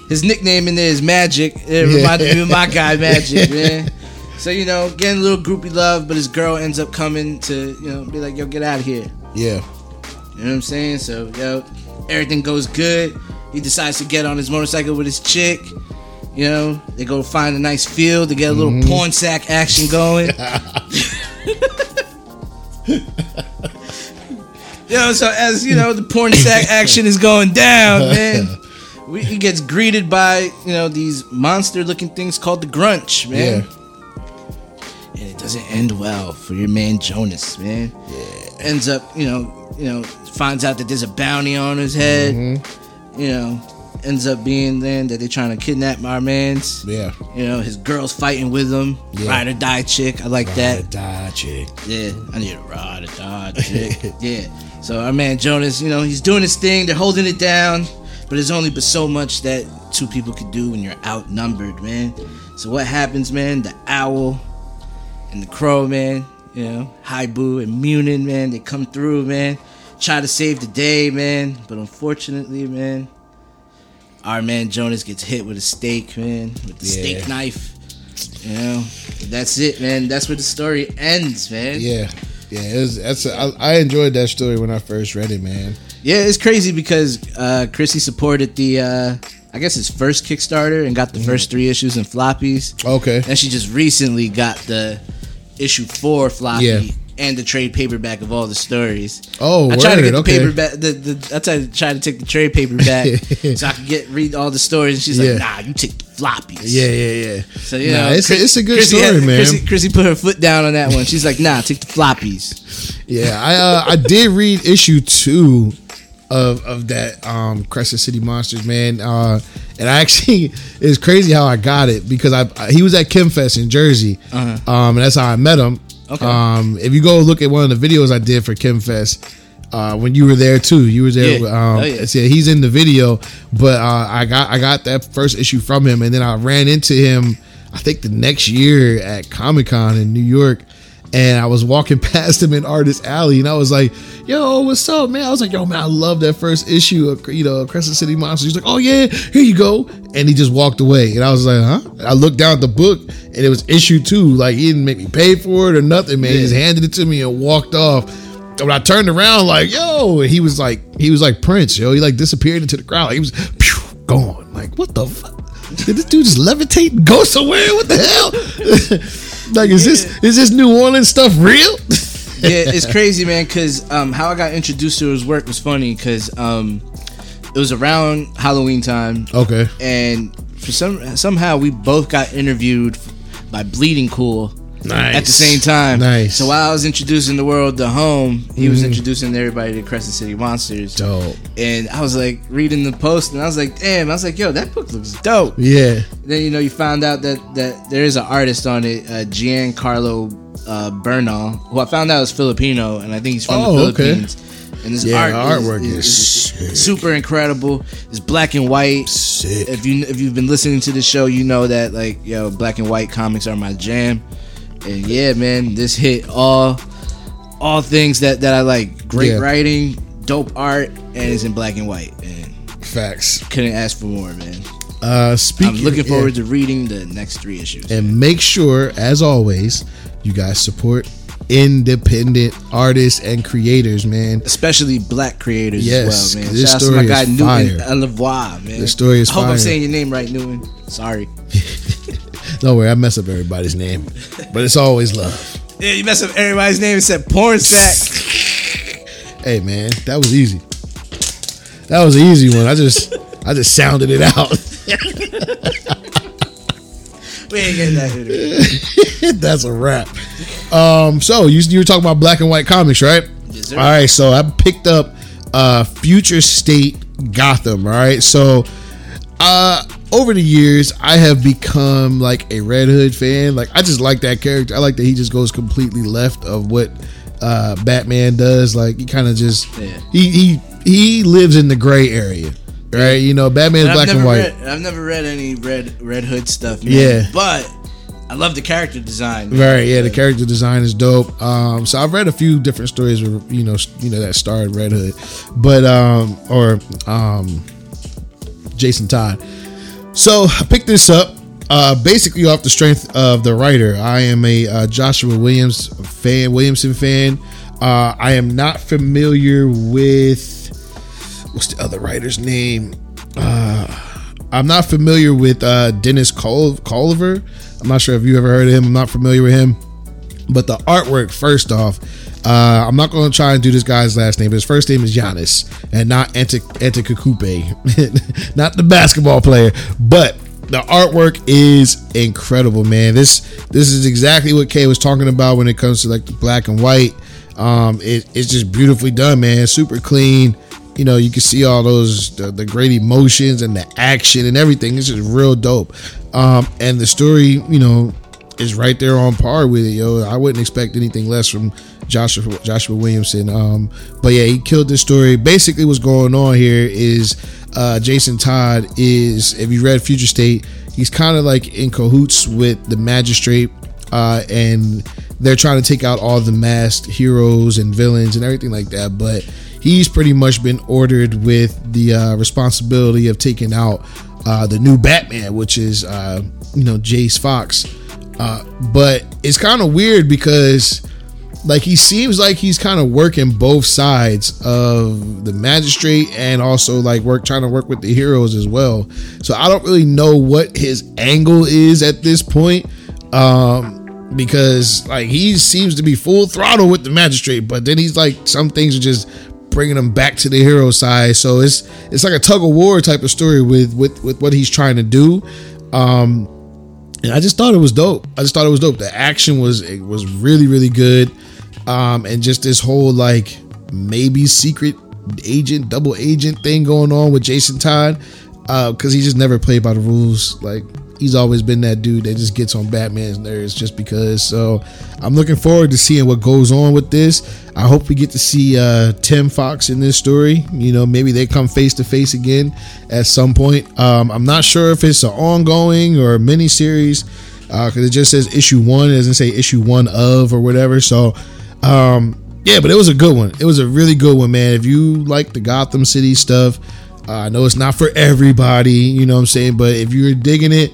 his nickname in there is Magic. It reminded me of my guy Magic, man. So you know, getting a little groupie love, but his girl ends up coming to you know be like, "Yo, get out of here." Yeah. You know what I'm saying? So, yo, everything goes good. He decides to get on his motorcycle with his chick. You know, they go find a nice field to get a little Mm-hmm. porn sack action going. yo, so as you know, the porn sack action is going down, man. We, he gets greeted by you know these monster-looking things called the Grunch, man. Yeah. And it doesn't end well for your man Jonas, man. Yeah. Ends up, you know, you know, finds out that there's a bounty on his head. Mm-hmm. You know, ends up being then that they're trying to kidnap our man's. Yeah. You know, his girl's fighting with him. Yeah. Ride or die chick. I like that. Ride or die chick. Yeah, I need a ride or die chick. yeah. So our man Jonas, you know, he's doing his thing. They're holding it down, but there's only but so much that two people could do when you're outnumbered, man. So what happens, man? The owl and the crow, man. You know, Haibu and Munin, man. They come through, man. Try to save the day, man. But unfortunately, man, our man Jonas gets hit with a stake, man, with the Yeah. steak knife. You know, that's it, man. That's where the story ends, man. Yeah. Yeah, it was, that's a, I, I enjoyed that story when I first read it, man. Yeah, it's crazy because uh, Chrissy supported the, uh, I guess his first Kickstarter and got the first three issues in floppies. Okay. And she just recently got the issue four floppy Yeah. and the trade paperback of all the stories. Oh, I tried to word, get the okay. paperback. The, the I tried to take the trade paperback so I could get read all the stories. And she's Yeah. like, Nah, you take the floppies. Yeah, yeah, yeah. So yeah, Nah, it's, a, it's a good story, man. Chrissy, Chrissy put her foot down on that one. She's like, Nah, take the floppies. Yeah, I uh, I did read issue two of of that um Crescent City Monsters, man. Uh, and I actually it's crazy how I got it because I, I- he was at Kimfest in Jersey, Uh-huh. um, and that's how I met him. Okay. Um, if you go look at one of the videos I did for Kimfest. Uh, when you were there too, you were there. Yeah. Um, Oh, yeah. yeah, he's in the video, but uh, I got I got that first issue from him, and then I ran into him. I think the next year at Comic Con in New York, and I was walking past him in Artist Alley, and I was like, "Yo, what's up, man?" I was like, "Yo, man, I love that first issue of you know Crescent City Monsters." He's like, "Oh yeah, here you go," and he just walked away, and I was like, "Huh?" I looked down at the book, and it was issue two. Like he didn't make me pay for it or nothing, man. He just handed it to me and walked off. And when I turned around, like, "Yo," he was like, he was like Prince, yo. He like disappeared into the crowd. He was pew, gone. Like, what the fuck? Did this dude just levitate and go somewhere? What the hell? like, is this is this New Orleans stuff real? yeah, it's crazy, man. Because um, how I got introduced to his work was funny. Because um, it was around Halloween time, okay. and for some somehow we both got interviewed by Bleeding Cool Nice. at the same time. Nice. So while I was introducing the world to home, he was introducing everybody to Crescent City Monsters. Dope. And I was like reading the post, and I was like, "Damn!" I was like, "Yo, that book looks dope." Yeah. Then you know you found out that that there is an artist on it, uh, Giancarlo uh, Bernal, who I found out is Filipino, and I think he's from Oh, the okay. Philippines. And this Yeah, art the artwork is sick. super incredible. It's black and white. Sick. If you if you've been listening to the show, you know that like yo, black and white comics are my jam. And yeah, man, this hit all all things that that I like. Great Yeah. writing, dope art, and it's in black and white. And Facts. couldn't ask for more, man. Uh, speaking. I'm looking yeah. forward to reading the next three issues. And make sure, as always, you guys support independent artists and creators, man. especially black creators Yes, as well, man. this Shout out to my story guy is Newton fire. Lavoie, man. This story is I hope fire. I'm saying your name right, Newton. Sorry. Don't worry, I mess up everybody's name, but it's always love. Yeah, you mess up everybody's name except Porn Sack. Hey, man, that was easy. That was an easy one. I just, I just sounded it out. we ain't getting that hitter. That's a wrap. Um, so you you were talking about black and white comics, right? Yes, sir. All right, so I picked up uh Future State Gotham, all right? So uh over the years I have become like a Red Hood fan. Like I just like that character. I like that he just goes completely left of what uh Batman does. Like he kind of just Yeah. he he he lives in the gray area. Right? You know, Batman's black and white. read I've never read any Red Red Hood stuff, man. Yeah. But I love the character design. man. Right, yeah, the character design is dope. Um, so I've read a few different stories, with, you know, you know that starred Red Hood, but um, or um, Jason Todd. So I picked this up uh, basically off the strength of the writer. I am a uh, Joshua Williams fan, Williamson fan. Uh, I am not familiar with what's the other writer's name. Uh, I'm not familiar with uh, Dennis Col- Culver. I'm not sure if you ever heard of him. I'm not familiar with him. But the artwork, first off, uh, I'm not going to try and do this guy's last name. But his first name is Giannis, and not Ante Antetokounmpo, not the basketball player. But the artwork is incredible, man. This this is exactly what Kay was talking about when it comes to like the black and white. Um, it, it's just beautifully done, man. Super clean, you know, you can see all those the, the great emotions and the action and everything. It's just real dope. Um, and the story, you know, is right there on par with it, yo. I wouldn't expect anything less from Joshua Joshua Williamson. Um, but yeah, he killed this story. Basically, what's going on here is uh, Jason Todd is, if you read Future State, he's kind of like in cahoots with the magistrate, uh, and they're trying to take out all the masked heroes and villains and everything like that. But he's pretty much been ordered with the uh, responsibility of taking out uh, the new Batman, which is uh, you know Jace Fox. Uh, but it's kind of weird because like he seems like he's kind of working both sides of the magistrate and also like work trying to work with the heroes as well. So I don't really know what his angle is at this point. Um because like he seems to be full throttle with the magistrate, but then he's like some things are just bringing him back to the hero side. So it's it's like a tug of war type of story with with with what he's trying to do. Um and I just thought it was dope. I just thought it was dope. The action was it was really really good, um, and just this whole like maybe secret agent, double agent thing going on with Jason Todd, because he just never played by the rules. Like he's always been that dude that just gets on Batman's nerves just because. So I'm looking forward to seeing what goes on with this. I hope we get to see uh, Tim Fox in this story. You know, maybe they come face to face again at some point. Um, I'm not sure if it's an ongoing or a mini series because it just says issue one. It doesn't say issue one of or whatever. So. Um, yeah, but it was a good one. It was a really good one, man. If you like the Gotham City stuff, uh, I know it's not for everybody, you know what I'm saying? But if you're digging it,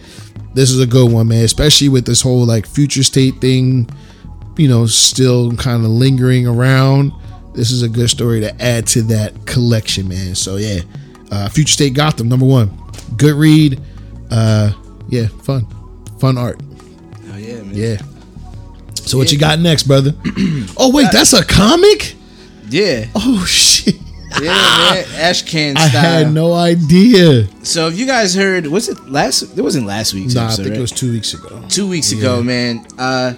this is a good one, man. Especially with this whole like future state thing, you know, still kind of lingering around. This is a good story to add to that collection, man. So yeah, uh, Future State Gotham number one, good read. Uh, yeah, fun, fun art. Oh yeah, man. Yeah. So what you got next, brother? oh wait, that's a comic. Yeah. Oh shit. Yeah, man. Ashcan style. I had no idea. So if you guys heard, was it last? It wasn't last week's Nah, I think right? it was two weeks ago. two weeks ago, man. Uh,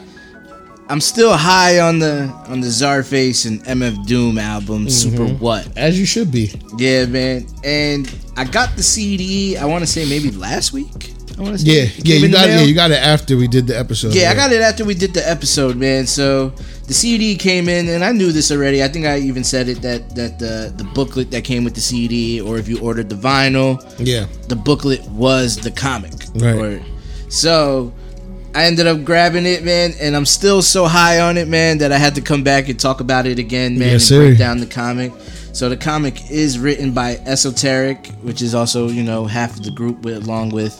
I'm still high on the on the Czarface and MF Doom album, Super Mm-hmm. What? As you should be. Yeah, man. And I got the CD. I want to say maybe last week. I want to say Yeah, yeah, you got it. Yeah, you got it after we did the episode. Yeah, I got it after we did the episode, man. So the CD came in, and I knew this already. I think I even said it that that the the booklet that came with the CD, or if you ordered the vinyl, Yeah, the booklet was the comic. Right. Or, so I ended up grabbing it, man, and I'm still so high on it, man, that I had to come back and talk about it again, man, Yes, and break down the comic. So the comic is written by Esoteric, which is also you know half of the group with along with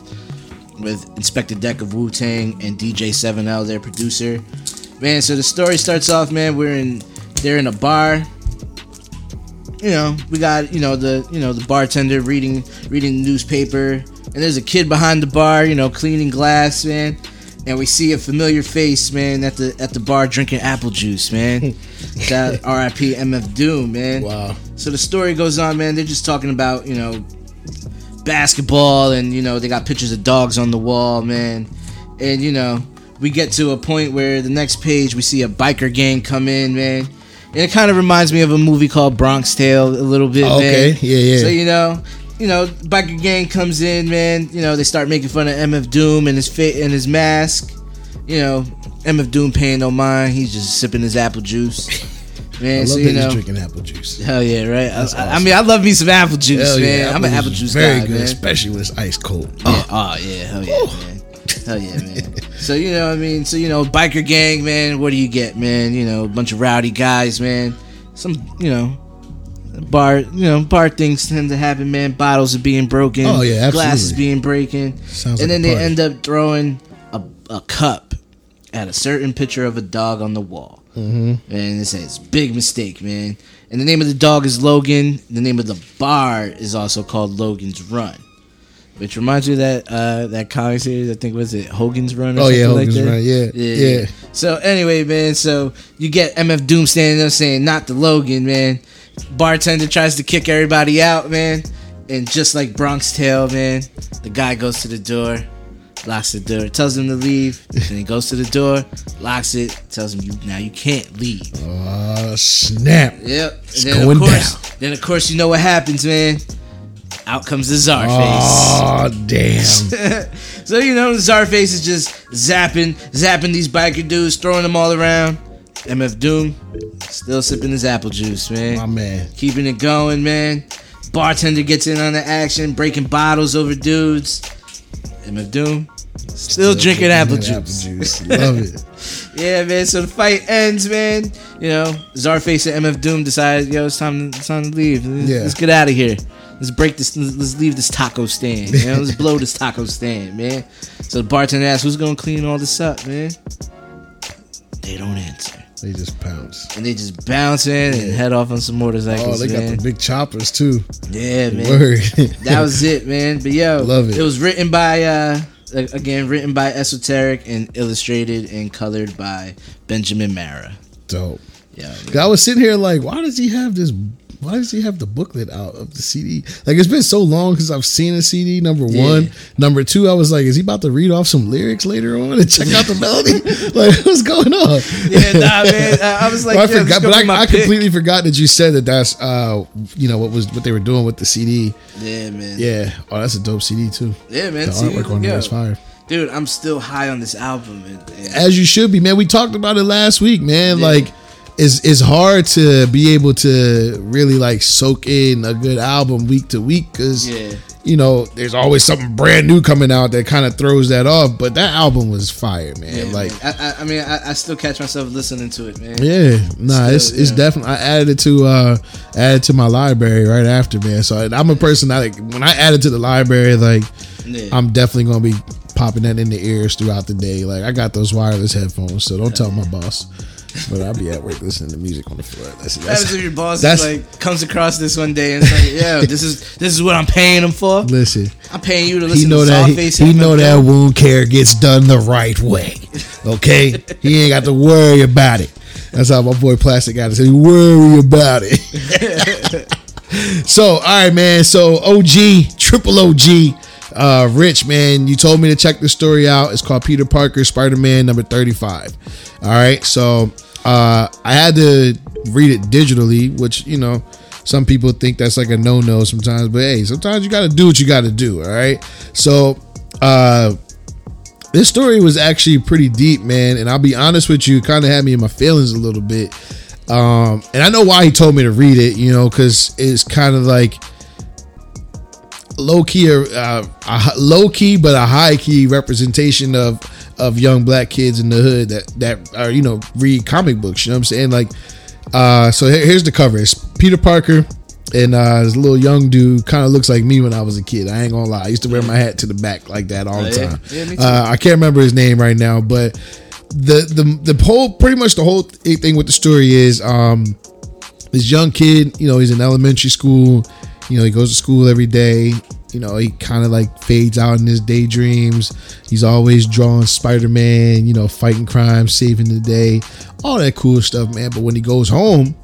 with Inspectah Deck of Wu Tang and DJ 7L, their producer. Man, so the story starts off, man. We're in, they're in a bar. You know, we got you know the you know the bartender reading reading the newspaper, and there's a kid behind the bar, you know, cleaning glass, man. And we see a familiar face, man, at the at the bar drinking apple juice, man. that R.I.P. MF Doom, man. Wow. So the story goes on, man. They're just talking about, you know, basketball and, you know, they got pictures of dogs on the wall, man. And, you know, we get to a point where the next page we see a biker gang come in, man. And it kind of reminds me of a movie called Bronx Tale a little bit, Oh, okay. man. Yeah, yeah. So, you know, you know, biker gang comes in, man. You know, they start making fun of MF Doom and his fit and his mask. You know, MF Doom paying no mind. He's just sipping his apple juice. I Man, love so that you he's know, drinking apple juice. Hell yeah, right? I, That's I- I mean, I love me some apple juice, Hell man. yeah, I'm an apple juice very guy, good, man. especially when it's ice cold. Yeah, oh yeah, hell yeah, man. Hell yeah, man. So you know, I mean, so you know, biker gang, man. What do you get, man? You know, a bunch of rowdy guys, man. Some, you know, bar, you know, bar things tend to happen, man. Bottles are being broken. Oh, yeah, absolutely. Glasses being breaking. Sounds and like then they end up throwing a, a cup at a certain picture of a dog on the wall. Mm-hmm. And it says, big mistake, man. And the name of the dog is Logan. The name of the bar is also called Logan's Run. Which reminds me of that uh, that comic series. I think was it Hogan's Run. Or Oh, yeah, something like Hogan's that? Run, yeah, yeah. So anyway, man. So you get MF Doom standing up saying, "Not the Logan, man." Bartender tries to kick everybody out, man. And just like Bronx Tale, man, the guy goes to the door. locks the door, tells him to leave. then he goes to the door, locks it, tells him you now you can't leave. Uh, snap. Yep. It's and then going of course, Then of course you know what happens, man. Out comes the Czar Oh, damn. so you know the Czar face is just zapping, zapping these biker dudes, throwing them all around. MF Doom still sipping his apple juice, man. My man. Keeping it going, man. Bartender gets in on the action, breaking bottles over dudes. MF Doom still, drinking apple juice. Love it. Yeah, man. So the fight ends, man. You know, Czarface and MF Doom decide, yo, it's time, it's time to leave. Let's, Yeah. let's get out of here. Let's break this. Let's leave this taco stand. You know, let's blow this taco stand, man. So the bartender asks, "Who's gonna clean all this up, man?" They don't answer, They just pounce. and they just bounce in and head off on some motorcycles. Oh, they got the big choppers too. yeah, man. Word. That was it, man. But yo, Love it. It was written by uh again written by Esoteric and illustrated and colored by Benjamin Marra. dope. Yeah, I was sitting here like, why does he have this? Why does he have the booklet out of the CD? Like it's been so long since I've seen a CD. Number Yeah. one, number two. I was like, is he about to read off some lyrics later on and check out the melody? like what's going on? yeah, nah, man. I was like, Well, I yeah, forgot, but gonna be my I, I completely forgot that you said that. That's uh, you know what was what they were doing with the CD. Yeah, man. Yeah. Oh, that's a dope CD too. yeah, man. The artwork on there is fire. dude. I'm still high on this album, and, and as you should be, man. We talked about it last week, man. Yeah. Like it's it's hard to be able to really like soak in a good album week to week because Yeah. you know there's always something brand new coming out that kind of throws that off. But that album was fire, man. yeah, like. man. I, I, I mean, I, I still catch myself listening to it, man. Yeah, nah, it's Still, it's yeah. definitely. I added it to uh added to my library right after, man. So I'm a person that like when I add it to the library, like. I'm definitely gonna be popping that in the ears throughout the day. Like I got those wireless headphones, so don't tell my boss. But I'll be at work listening to music on the floor. That's, happens that's if your boss that's- is like comes across this one day and it's like, "Yo, this is this is what I'm paying him for. listen. I'm paying you to listen. He know to that Czarface." he, he know that Doom. wound care gets done the right way. Okay, he ain't got to worry about it. That's how my boy Plastic got to say, worry about it. so, all right, man. So, OG, triple OG, uh, Rich, man, you told me to check this story out. It's called Peter Parker, Spider Man, number 35. All right. So, uh, I had to read it digitally, which, you know, some people think that's like a no no sometimes, but hey, sometimes you got to do what you got to do. All right. So, uh, this story was actually pretty deep, man. And I'll be honest with you, kind of had me in my feelings a little bit. Um, and I know why he told me to read it, you know, because it's kind of like low key, uh, a low key, but a high key representation of of young black kids in the hood that that are you know read comic books. You know what I'm saying? Like, uh, so here- here's the cover. It's Peter Parker. And uh, this little young dude kind of looks like me when I was a kid. I ain't gonna lie. I used to wear my hat to the back like that all the time. Yeah. Uh, I can't remember his name right now, but the the the whole pretty much the whole thing with the story is um this young kid, you know, he's in elementary school, you know, he goes to school every day, you know, he kind of like fades out in his daydreams. He's always drawing Spider-Man, you know, fighting crime, saving the day, all that cool stuff, man. But when he goes home,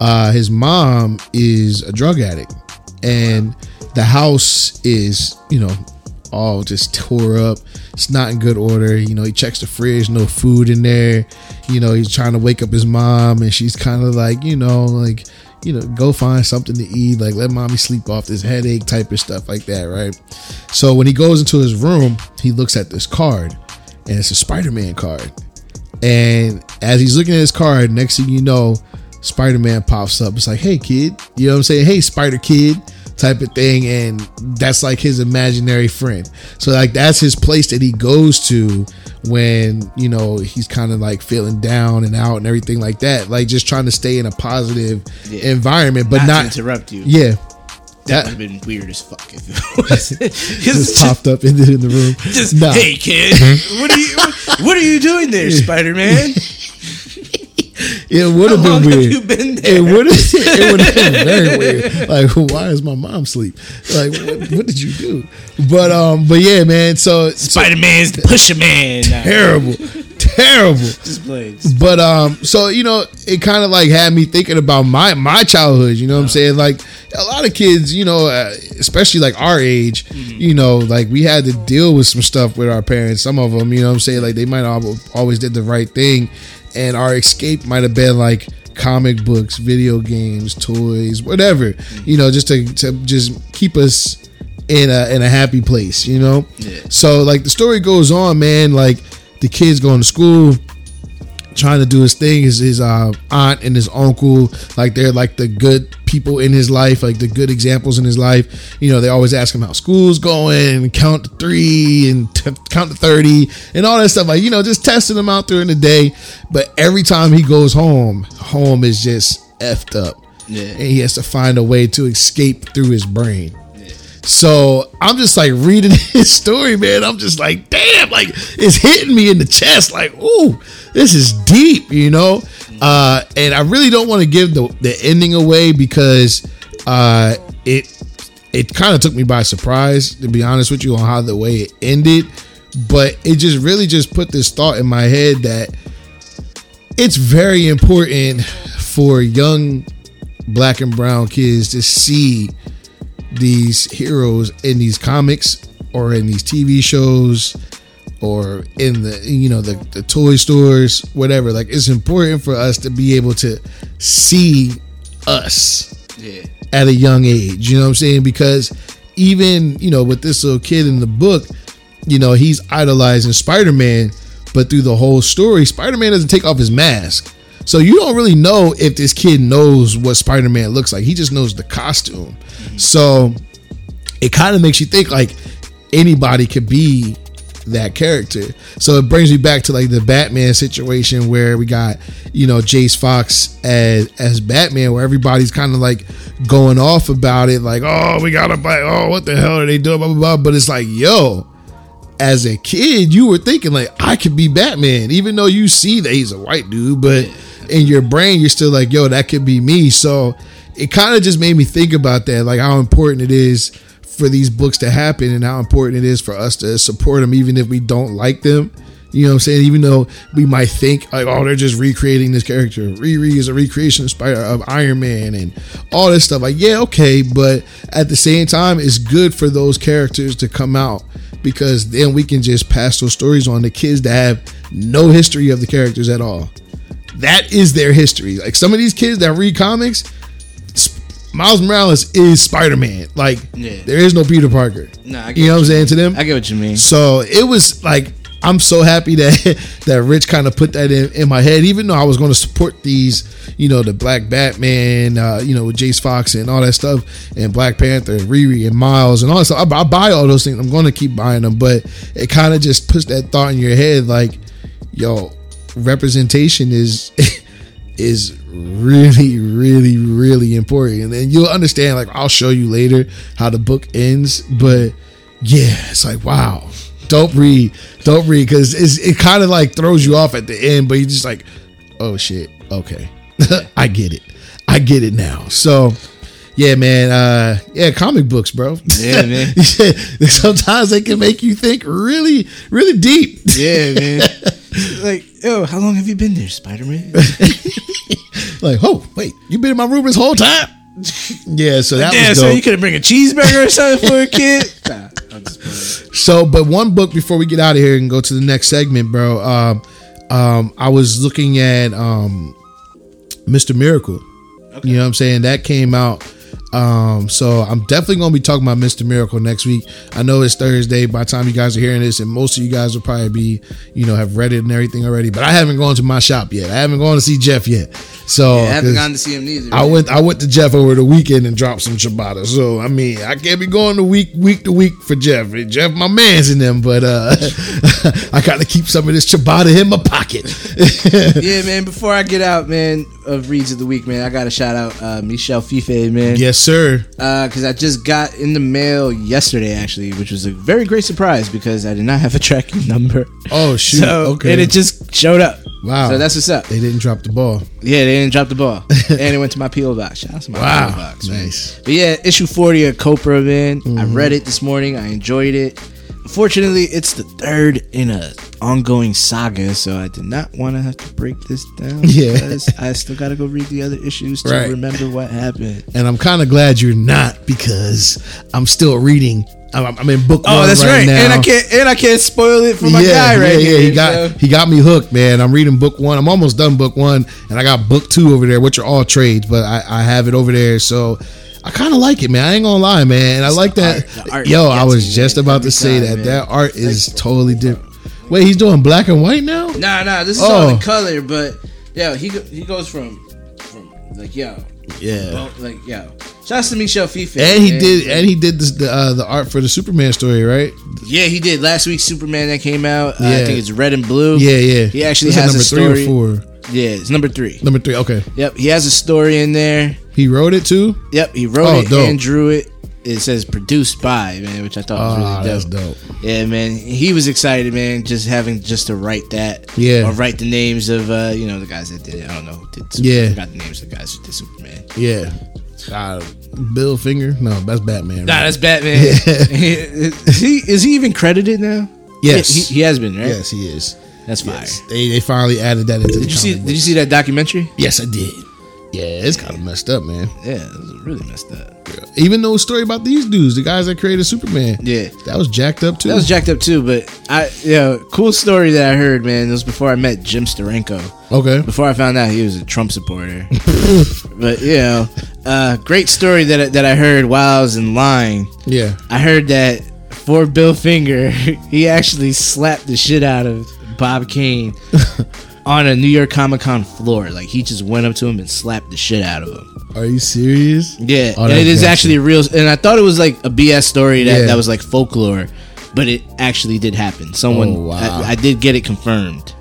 uh his mom is a drug addict and the house is, you know, all just tore up. It's not in good order. You know, he checks the fridge, no food in there. You know, he's trying to wake up his mom, and she's kind of like, you know, like, you know, go find something to eat, like let mommy sleep off this headache type of stuff like that, right? So when he goes into his room, he looks at this card, and it's a Spider-Man card. And as he's looking at his card, next thing you know, Spider Man pops up. It's like, hey, kid. You know what I'm saying? Hey, Spider Kid type of thing. And that's like his imaginary friend. So, like, that's his place that he goes to when, you know, he's kind of like feeling down and out and everything like that. Like, just trying to stay in a positive Yeah. environment, but not, not. interrupt you. yeah. that would have been weird as fuck if it was. just just, popped up in the, in the room. just Nah. hey kid, what are you what are you doing there, Spider Man? It would have been weird. you been It would have. It would have been very weird. Like, why is my mom asleep? Like, what, what did you do? But um, but yeah, man. So, so Spider Man's the Pusher Man. Terrible, terrible. Just playing. But um, so you know, it kind of like had me thinking about my my childhood. You know what I'm saying? Like, a lot of kids, you know, uh, especially like our age, Mm-hmm. you know, like we had to deal with some stuff with our parents. Some of them, you know, what I'm saying like they might always did the right thing, and our escape might have been like comic books, video games, toys, whatever, you know, just to to just keep us in a in a happy place, you know. Yeah. So like the story goes on, man. Like the kids going to school, trying to do his thing. His his uh, aunt and his uncle, like they're like the good people in his life, like the good examples in his life. You know, they always ask him how school's going, and count to three and t- count to thirty, and all that stuff. Like you know, just testing him out during the day. But every time he goes home, home is just effed up, Yeah. and he has to find a way to escape through his brain. So I'm just like reading his story, man. I'm just like, damn, like it's hitting me in the chest. Like, ooh, this is deep, you know. Uh, and I really don't want to give the the ending away because uh, it it kind of took me by surprise, to be honest with you, on how the way it ended. But it just really just put this thought in my head that it's very important for young black and brown kids to see these heroes in these comics or in these TV shows or in the you know the, the toy stores whatever. Like it's important for us to be able to see us Yeah. at a young age you know what i'm saying? Because even you know with this little kid in the book you know he's idolizing spider-man but through the whole story spider-man doesn't take off his mask so you don't really know if this kid knows what spider-man looks like he just knows the costume mm-hmm. so it kind of makes you think like anybody could be that character. So it brings me back to like the Batman situation where we got, you know, Jace Fox as as Batman, where everybody's kind of like going off about it, like, oh, we gotta buy, oh, what the hell are they doing? Blah blah blah. But it's like, yo, as a kid, you were thinking like I could be Batman, even though you see that he's a white dude, but in your brain you're still like, yo, that could be me. So it kind of just made me think about that, like how important it is for these books to happen and how important it is for us to support them, even if we don't like them. You know what I'm saying? Even though we might think like, oh, they're just recreating this character. Riri is a recreation of Spider of Iron Man and all this stuff. Like, yeah, okay, but at the same time, it's good for those characters to come out because then we can just pass those stories on to kids that have no history of the characters at all. That is their history. Like some of these kids that read comics, Miles Morales is Spider Man. Like Yeah. there is no Peter Parker. Nah, I get you know what I'm saying to them? I get what you mean. So it was like I'm so happy that that Rich kind of put that in, in my head, even though I was going to support these, you know, the Black Batman, uh, you know, with Jace Fox and all that stuff, and Black Panther, and Riri, and Miles, and all that stuff. I, I buy all those things. I'm going to keep buying them, but it kind of just puts that thought in your head, like, yo, representation is is really, really, really important, and then you'll understand. Like, I'll show you later how the book ends, but yeah, it's like wow. Don't read, don't read, because it's it kind of like throws you off at the end, but you're just like, oh shit, okay, I get it, I get it now. So, yeah, man, uh, yeah, comic books, bro. Yeah, man. Sometimes they can make you think really, really deep. Yeah, man. like, yo, how long have you been there, Spider Man? like, oh wait, you been in my room this whole time? yeah, so that Damn, was so dope. you could have bring a cheeseburger or something for a kid? nah, I'm just playing. So, but one book before we get out of here and go to the next segment, bro. Um, um, I was looking at um, Mr. Miracle. You know what I'm saying? That came out. Um, so I'm definitely gonna be talking about Mr. Miracle next week. I know it's Thursday by the time you guys are hearing this, and most of you guys will probably be, you know, have read it and everything already. But I haven't gone to my shop yet. I haven't gone to see Jeff yet. So I haven't gone to see him neither. I man. went I went to Jeff over the weekend and dropped some ciabatta. So I mean I can't be going to week week to week for Jeff. Jeff my man's in them, but uh I gotta keep some of this ciabatta in my pocket. yeah, man. Before I get out, man, of reads of the week, man, I got to shout out uh, Michel Fiffe, man. yes, sir. because I just got in the mail yesterday, actually, which was a very great surprise because I did not have a tracking number. Oh shoot. So, okay. and it just showed up. Wow. So that's what's up. they didn't drop the ball. Yeah, they didn't drop the ball, and it went to my PO box. Shout out to my Wow. PO box. man. Nice. But yeah, issue forty of Copra, man. I Mm-hmm. read it this morning. I enjoyed it. Fortunately, it's the third in a ongoing saga, so I did not want to have to break this down. Yeah. I still got to go read the other issues to Right. remember what happened. and I'm kind of glad you're not because I'm still reading. I'm, I'm in book Oh, one that's right, right. now. And I can't and I can't spoil it for my yeah, guy right yeah, here. yeah. He got so- he got me hooked, man. I'm reading book one. I'm almost done book one, and I got book two over there, which are all trades, but I, I have it over there. So I kind of like it, man. I ain't gonna lie, man. And I like that. art- art Yo, I was just about to say time, that man. that art is totally different. Wait, he's doing black and white now? Nah, nah, this is Oh. all in color, but yo, he he goes from from like yo, Yeah. like yo. Shouts to Michel Fiffe. And he man. did, and he did this, the uh, the art for the Superman story, right? Yeah, he did last week's Superman that came out. Uh, Yeah. I think it's red and blue. Yeah, yeah. He actually it has a story. three or four. Yeah, it's number three. Number three. Okay, Yep, he has a story in there. he wrote it too. Yep, he wrote Oh, it dope. and drew it. It says produced by man, which I thought was Ah, really that's dope. dope. Yeah, man, he was excited, man, just having just to write that. Yeah. or write the names of uh, you know the guys that did it. I don't know. Who did Superman. Yeah. I forgot the names of the guys who did Superman. Yeah. Uh, Bill Finger? No, that's Batman. Nah, right? that's Batman. is he is he even credited now? Yes. He, he has been right. Yes, he is. That's fire. Yes. They they finally added that into the Did you see? Did you see that documentary? Yes, I did. Yeah, it's kind of messed up, man. Yeah, it was really messed up. Even though story about these dudes, the guys that created Superman, Yeah. that was jacked up too. That was jacked up too, but I yeah, cool story that I heard, man. It was before I met Jim Steranko. okay. Before I found out he was a Trump supporter. but you know, uh, great story that that I heard while I was in line. Yeah. I heard that for Bill Finger, he actually slapped the shit out of Bob Kane on a New York Comic Con floor. Like he just went up to him and slapped the shit out of him. Are you serious? Yeah, Oh, and it is actually a real. And I thought it was like a BS story that, Yeah. that was like folklore, but it actually did happen. Someone, Oh, wow. I, I did get it confirmed.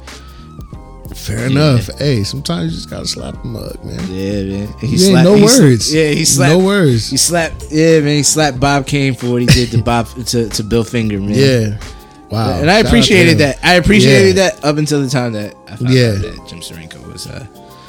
Fair enough. Hey, sometimes you just gotta slap the mug, man. Yeah, man. And He You ain't no he words. yeah, he slapped. No words. He slapped. Yeah, man. He slapped Bob Kane for what he did to Bob to, to Bill Finger, man. Yeah. Wow. And I Shout appreciated that. I appreciated Yeah. that up until the time that I found Yeah. out that Jim Steranko was uh,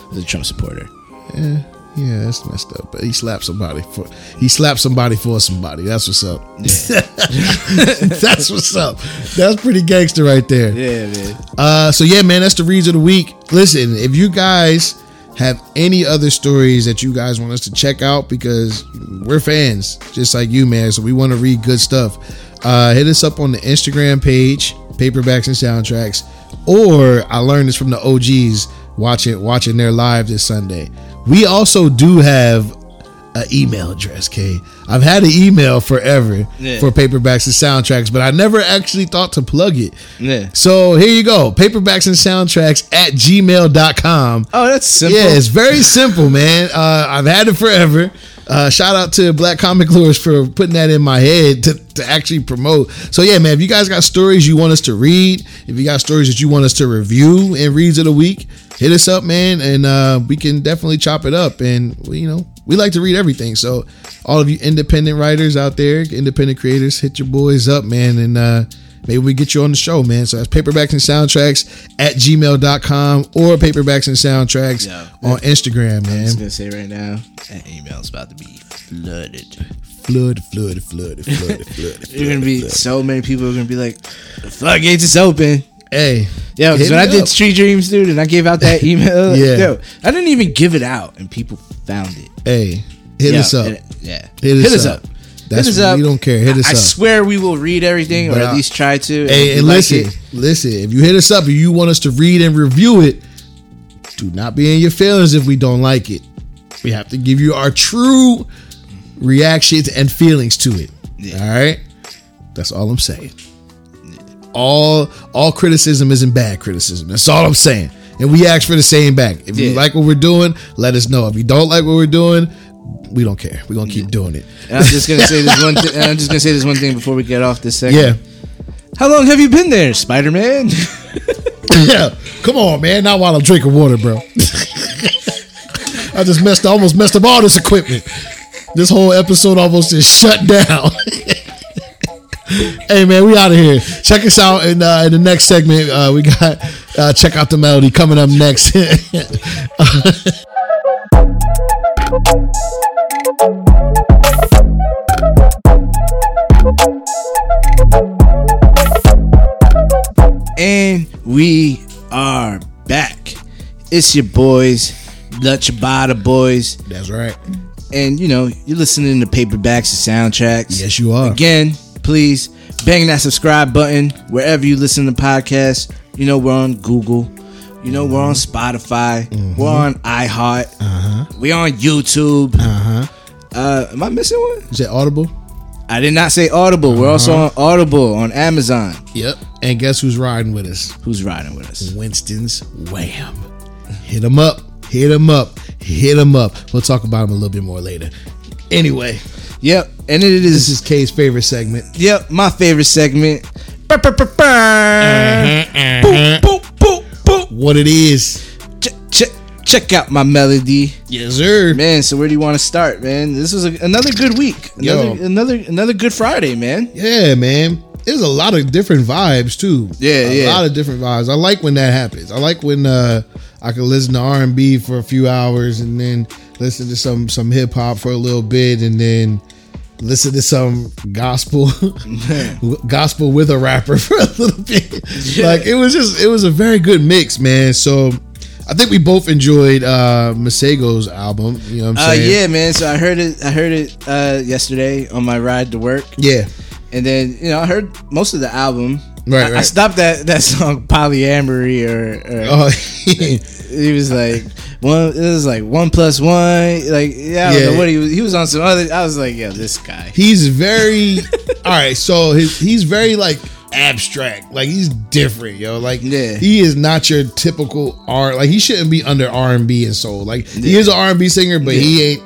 was a Trump supporter. Yeah, yeah, that's messed up. But he slapped somebody for he slapped somebody for somebody. That's what's up. that's what's up. That's pretty gangster right there. Yeah, man. Uh, so yeah, man, that's the reads of the week. Listen, if you guys have any other stories that you guys want us to check out, because we're fans, just like you, man. So we want to read good stuff. Uh, hit us up on the Instagram page, paperbacks and soundtracks, or I learned this from the OGs watching watching their live this Sunday. We also do have an email address, K. I've had an email forever Yeah. for paperbacks and soundtracks, but I never actually thought to plug it. Yeah. So here you go. Paperbacks and soundtracks at gmail.com. Oh, that's simple. Yeah, it's very simple, man. Uh, I've had it forever. Uh, shout out to Black Comic Lures for putting that in my head to, to actually promote. So yeah, man, if you guys got stories you want us to read, if you got stories that you want us to review in reads of the week, hit us up, man, and uh, we can definitely chop it up. And you know, we like to read everything. So all of you independent writers out there, independent creators, hit your boys up, man, and uh, maybe we get you on the show, man. So that's paperbacks and soundtracks at gmail.com or paperbacks and soundtracks Yeah. on Instagram, man. I'm just gonna say right now, that email's about to be flooded. Flood, flood, flood, flood, flood. There's gonna be so many people are gonna be like, the floodgates is open. Hey, Yo, 'cause hit when I did. Street Dreams, dude, and I gave out that email, Yeah. yo, I didn't even give it out, and people found it. hey, hit us up. yeah, Hit us up. That's hit us up. we don't care. Hit us I, I swear we will read everything, or at I- least try to. Hey, and listen, it. listen. If you hit us up and you want us to read and review it, do not be in your feelings if we don't like it. We have to give you our true reactions and feelings to it. Yeah. All right, that's all I'm saying. All all criticism isn't bad criticism. That's all I'm saying. And we ask for the same back. If you like what we're doing, let us know. If you don't like what we're doing, we don't care. We're gonna keep doing it. And I'm just gonna say this one. Th- I'm just gonna say this one thing before we get off this segment. Yeah. How long have you been there, Spider Man? yeah. Come on, man. Not while I'm drinking water, bro. I just messed almost messed up all this equipment. This whole episode almost just shut down. hey man, we out of here. Check us out in, uh, in the next segment. Uh, we got uh, check out the melody coming up next. and we are back. It's your boys, the Ciabatta Boys. That's right. And you know, you're listening to paperbacks and soundtracks. Yes, you are. Again, please bang that subscribe button wherever you listen to podcasts. You know we're on Google. You know we're on Spotify. We're on iHeart. Uh-huh. We're on YouTube. Uh huh. Uh, am I missing one? Is that Audible? I did not say Audible. We're also Uh-huh. on Audible on Amazon. Yep. And guess who's riding with us? Who's riding with us? Winston's Wham. Hit him up. Hit him up. Hit him up. We'll talk about him a little bit more later. Anyway, Yep, and it this is. is K's favorite segment. Yep, my favorite segment. Boop, boop, boop, boop. What it is. Check, check, check out my melody, Yes, sir. man. So where do you want to start, man? This was a, another good week. Another, Yo. another, another good Friday, man. Yeah, man. There's a lot of different vibes too. Yeah, a yeah. lot of different vibes. I like when that happens. I like when uh, I can listen to R and B for a few hours and then listen to some some hip hop for a little bit and then listen to some gospel gospel with a rapper for a little bit. Yeah. Like it was just it was a very good mix, man. So I think we both enjoyed uh Masego's album. You know what I'm Uh, saying? yeah, man. So I heard it. I heard it uh, yesterday on my ride to work, Yeah. and then you know I heard most of the album. Right, I, I stopped that that song polyamory or, or Oh he was like one. It was like one plus one. Like yeah, I don't Yeah. know what he was. He was on some other. I was like, yeah, this guy. he's very all right so his, he's very like abstract like he's different yo like Yeah. he is not your typical r like he shouldn't be under r&b and soul like he is an r&b singer but he ain't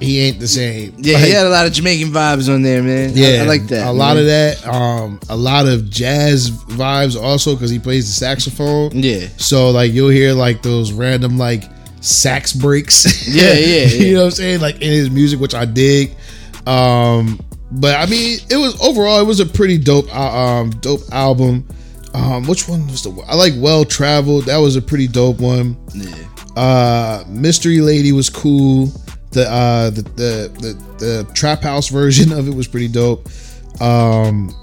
he ain't the same Yeah, like, he had a lot of Jamaican vibes on there, man. Yeah I, like that. a lot of that um a lot of jazz vibes also because he plays the saxophone Yeah. so like you'll hear like those random like sax breaks. Yeah, yeah, you know what I'm saying? Like in his music, which I dig. Um, but I mean, it was overall it was a pretty dope uh, um dope album. Um, which one was the I like Well Traveled. That was a pretty dope one. Yeah. Uh, Mystery Lady was cool. The uh the the the, the trap house version of it was pretty dope. Um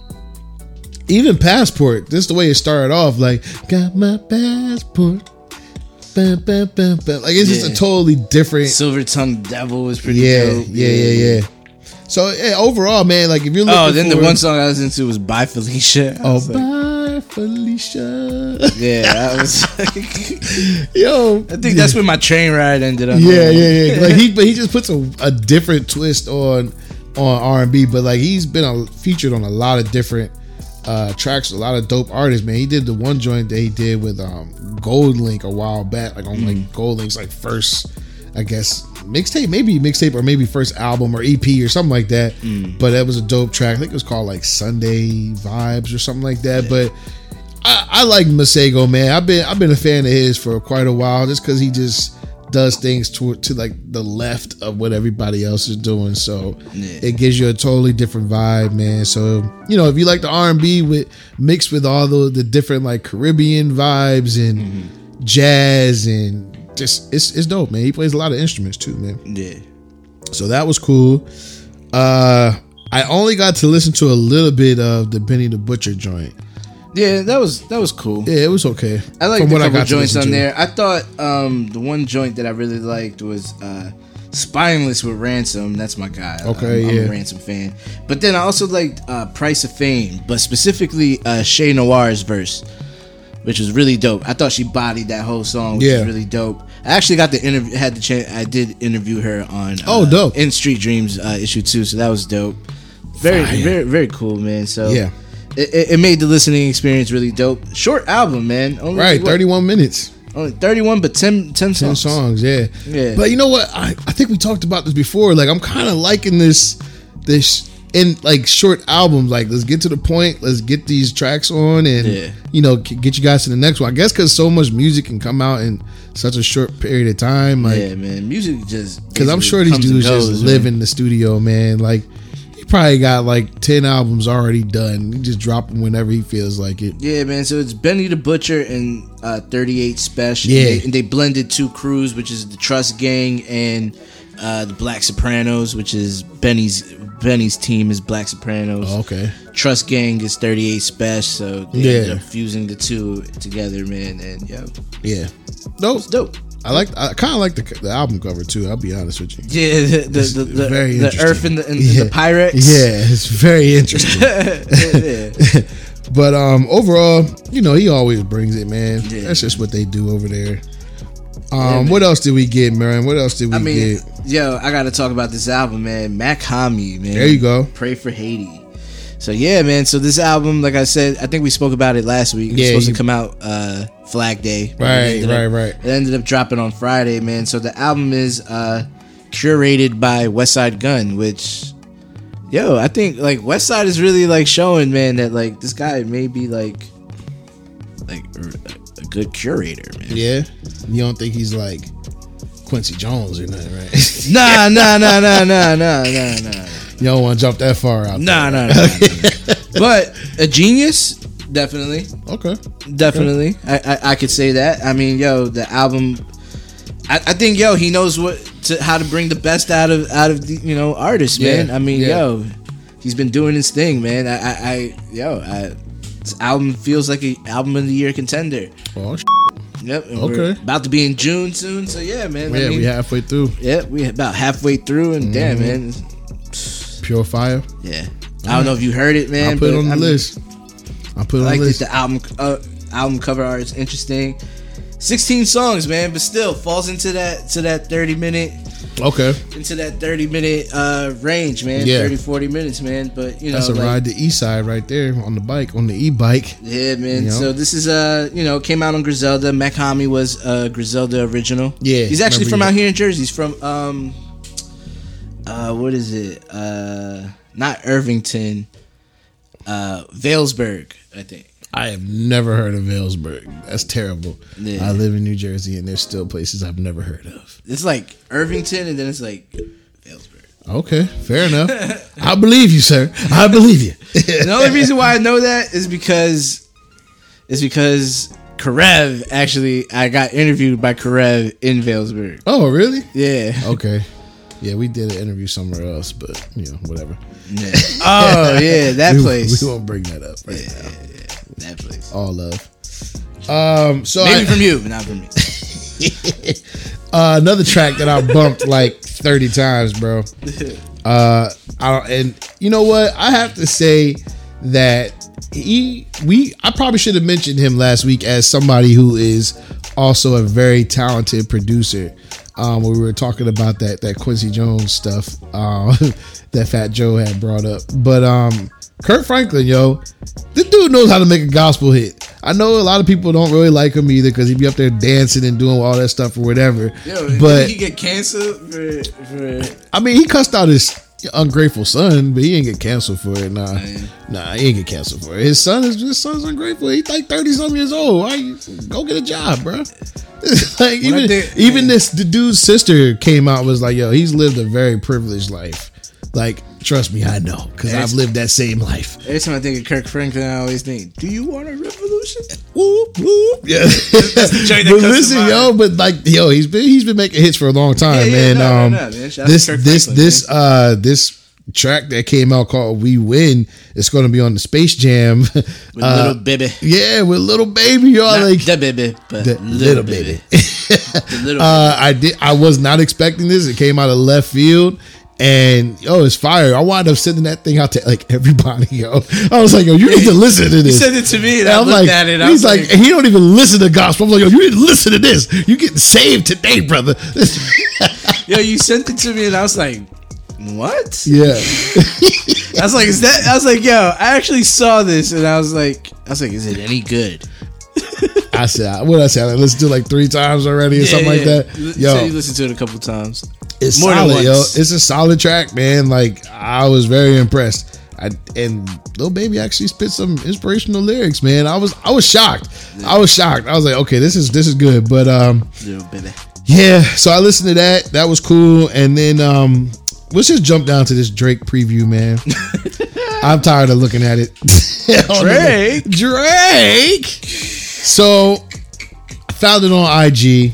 even passport, this is the way it started off. Like, got my passport. Bam, bam, bam, bam. Like it's just a totally different. Silver Tongue Devil was pretty yeah, dope. yeah, yeah, yeah. So yeah, overall, man, like if you're looking Oh, then the one song I was into was By Felicia. Oh, like, bye, Felicia. yeah, that was. Like, yo, I think that's where my train ride ended up. yeah, yeah, yeah. Like he, but he just puts a, a different twist on on R and B. But like he's been a, featured on a lot of different uh tracks, a lot of dope artists. Man, he did the one joint that he did with um GoldLink a while back, like on like GoldLink's like first, I guess mixtape, maybe mixtape or maybe first album or EP or something like that. Mm. But that was a dope track. I think it was called like Sunday Vibes or something like that. But I, I like Masego, man. I've been I've been a fan of his for quite a while, just because he just does things to to like the left of what everybody else is doing. So Yeah. it gives you a totally different vibe, man. So you know, if you like the R and B with mixed with all the the different like Caribbean vibes and mm-hmm. jazz and just it's it's dope, man. He plays a lot of instruments too, man. Yeah. So that was cool. Uh I only got to listen to a little bit of the Benny the Butcher joint. Yeah, that was that was cool. Yeah, it was okay. I like the what I couple got joints on to. there. I thought um, the one joint that I really liked was uh, Spineless with Ransom. That's my guy. Okay, I'm, I'm yeah. a Ransom fan. But then I also liked uh, Price of Fame, but specifically uh, Che Noir's verse, which was really dope. I thought she bodied that whole song, which Yeah. was really dope. I actually got the interview, had the chance, I did interview her on uh, Oh, dope. in Street Dreams uh, issue two, so that was dope. Very, Fire. very, very cool, man. So Yeah. It, it- made the listening experience really dope. Short album, man. Only Right, what, 31 minutes. only 31, but 10, 10 10 songs. songs, yeah. Yeah. But you know what? I, I think we talked about this before. Like I'm kind of liking this this in like short albums. Like let's get to the point. Let's get these tracks on and Yeah. you know get you guys to the next one. I guess because so much music can come out in such a short period of time. Like yeah, man. Music just because I'm sure these dudes goes, just man. live in the studio, man. Like he probably got like 10 albums already done. He just drop them whenever he feels like it. Yeah, man. So it's Benny the Butcher and uh, 38 Spesh. Yeah. And they, and they blended two crews, which is the Trust Gang and uh, the Black Sopranos, which is Benny's Benny's team is Black Sopranos. Oh, okay. Trust Gang is 38 Spesh. So they Yeah. ended up fusing the two together, man. And yo, Yeah. Dope. it's dope. I like. I kind of like the, the album cover too. I'll be honest with you. Yeah, the the, the, very the. Earth and the, and Yeah. the Pyrex. Yeah, it's very interesting. yeah. but um, overall, you know, he always brings it, man. Yeah. That's just what they do over there. Um, man. what else did we get, man? What else did we I mean, get? Yo, I got to talk about this album, man. Mach-Hommy, man. There you go. Pray for Haiti. So yeah, man. So this album, like I said, I think we spoke about it last week. It was Yeah, supposed you- to come out uh Flag Day. Right, right, up- right. It ended up dropping on Friday, man. So the album is uh curated by Westside Gunn, which yo, I think like Westside is really like showing, man, that like this guy may be like like a good curator, man. Yeah, you don't think he's like Quincy Jones or nothing, right? Nah, nah, nah, nah, nah, nah, nah, nah. you don't want to jump that far out. No, no, no. no, no. but a genius, definitely. Okay. definitely. I, I, I could say that. I mean, yo, the album. I, I think, yo, he knows what to how to bring the best out of out of the you know artists, man. Yeah, I mean, yeah. yo, he's been doing his thing, man. I, I, I yo, I, this album feels like a album of the year contender. Oh, sh- Yep. Okay. About to be in June soon, so yeah, man. I yeah, mean, we halfway through. yeah, we about halfway through, and damn, Mm-hmm. man, Pure Fire. yeah. I don't know if you heard it, man. I'll put it on the I list. I'll put it I on like the that list. the album uh, album cover art is interesting. 16 songs, man, but still falls into that to that 30 minute Okay. into that 30 minute uh range, man. Yeah. 30 40 minutes, man. But you know, That's a like, ride to East Side right there on the bike, on the e-bike. yeah, man. You know? So this is uh, you know, came out on Griselda. Mach-Hommy was uh Griselda original. Yeah, He's actually from you- out here in Jersey. He's from um uh what is it? Uh not Irvington. Uh Vailsburg, I think. I have never heard of Vailsburg. That's terrible. Yeah. I live in New Jersey, and there's still places I've never heard of. It's like Irvington and then it's like Vailsburg. Okay, fair enough. I believe you, sir. I believe you. the only reason why I know that is because is because Karev actually I got interviewed by Karev in Vailsburg. oh, really? Yeah. Okay. Yeah, we did an interview somewhere else, but you know, whatever. yeah. Oh yeah, that we, place. We won't bring that up right now. Place. All love. Um, so Maybe I- from you, but not from me. uh, another track that I bumped like 30 times, bro. Uh, I don't, and you know what? I have to say that he, we, I probably should have mentioned him last week as somebody who is also a very talented producer. Um, when we were talking about that that Quincy Jones stuff, uh, that Fat Joe had brought up, but um, Kirk Franklin, yo, this dude knows how to make a gospel hit. I know a lot of people don't really like him either because he'd be up there dancing and doing all that stuff or whatever. Yo, but he get canceled for, for I mean, he cussed out his ungrateful son, but he ain't get canceled for it. Nah, Man. nah, he ain't get canceled for it. His son is his son's ungrateful. He's like thirty something years old. Why go get a job, bro? like When even think- even this the dude's sister came out was like, yo, he's lived a very privileged life. Like, trust me, I know because I've lived that same life. every time I think of Kirk Franklin, I always think, "Do you want a revolution?" Whoop whoop. Yeah. joint that but comes to listen, mind. yo, but like, yo, he's been he's been making hits for a long time, Yeah, yeah, man. no, no, um, no, man. Shout out this Kirk this Franklin, this uh this track that came out called "We Win" is going to be on the Space Jam. With Uh, Lil Baby, yeah, with Lil Baby, y'all like the baby, but the little, baby, the little uh, I did. I was not expecting this. It came out of left field, and yo, it's fire. I wound up sending that thing out to like everybody. Yo, I was like, yo, you need to listen to He this. sent it to me, and And I I'm like, at it. I he's like, like, he don't even listen to gospel. I'm like, yo, you need to listen to this. You getting saved today, brother. "Yo, you sent it to me," and I was like, "What?" yeah, I was like, "Is that?" I was like, "Yo, I actually saw this," and I was like, "I was like, is it any good?" I said, what I said, like, let's do like three times already or something like that. Yo, said you listened to it a couple times. It's more solid, yo. It's a solid track, man. Like I was very impressed. I and Lil Baby actually spit some inspirational lyrics, man. I was I was shocked. I was shocked. I was like, okay, this is this is good. But um, baby. yeah. So I listened to that. That was cool. And then um, let's just jump down to this Drake preview, man. I'm tired of looking at it. Drake? Drake. So I found it on IG.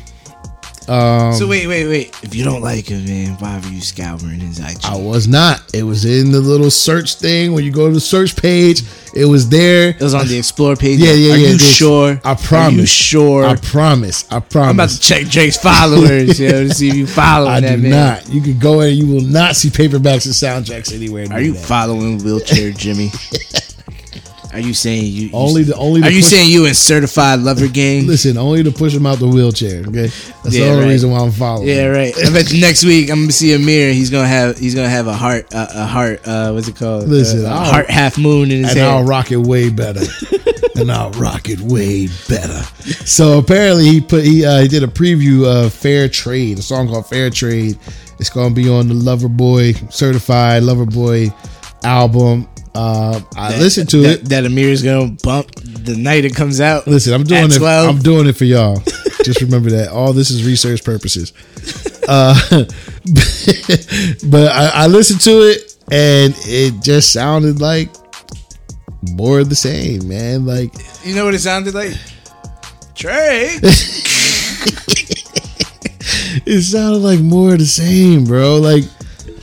Um, So wait, wait, wait. If you don't like him, man, why were you scouring his IG? I was not. It was in the little search thing. When you go to the search page, it was there. it was on the explore page. Yeah, yeah, Are yeah. you this- sure? I Are promise. you sure? I promise. I promise. I'm about to check Drake's followers, yo, to see if you following I that do man. not. You can go in. You will not see paperbacks and soundtracks anywhere. Are you that. following wheelchair Jimmy? Are you saying you, you only the only? Are you push- saying you in certified lover gang? Listen, only to push him out the wheelchair. Okay, that's Yeah, the only right. reason why I'm following. Yeah, right. I bet next week I'm gonna see Amir. He's gonna have he's gonna have a heart uh, a heart uh what's it called? Listen, Uh, heart half moon in his and head. I'll rock it way better. and I'll rock it way better. So apparently he put he uh, he did a preview of Fair Trade, a song called Fair Trade. It's gonna be on the Lover Boy certified Lover Boy album. Uh, I listened to that, it. That Amir's gonna bump the night it comes out. Listen, I'm doing it. 12. I'm doing it for y'all. Just remember that all this is research purposes. Uh, but I, I listened to it and it just sounded like more of the same, man. Like You know what it sounded like? Trey. it sounded like more of the same, bro. Like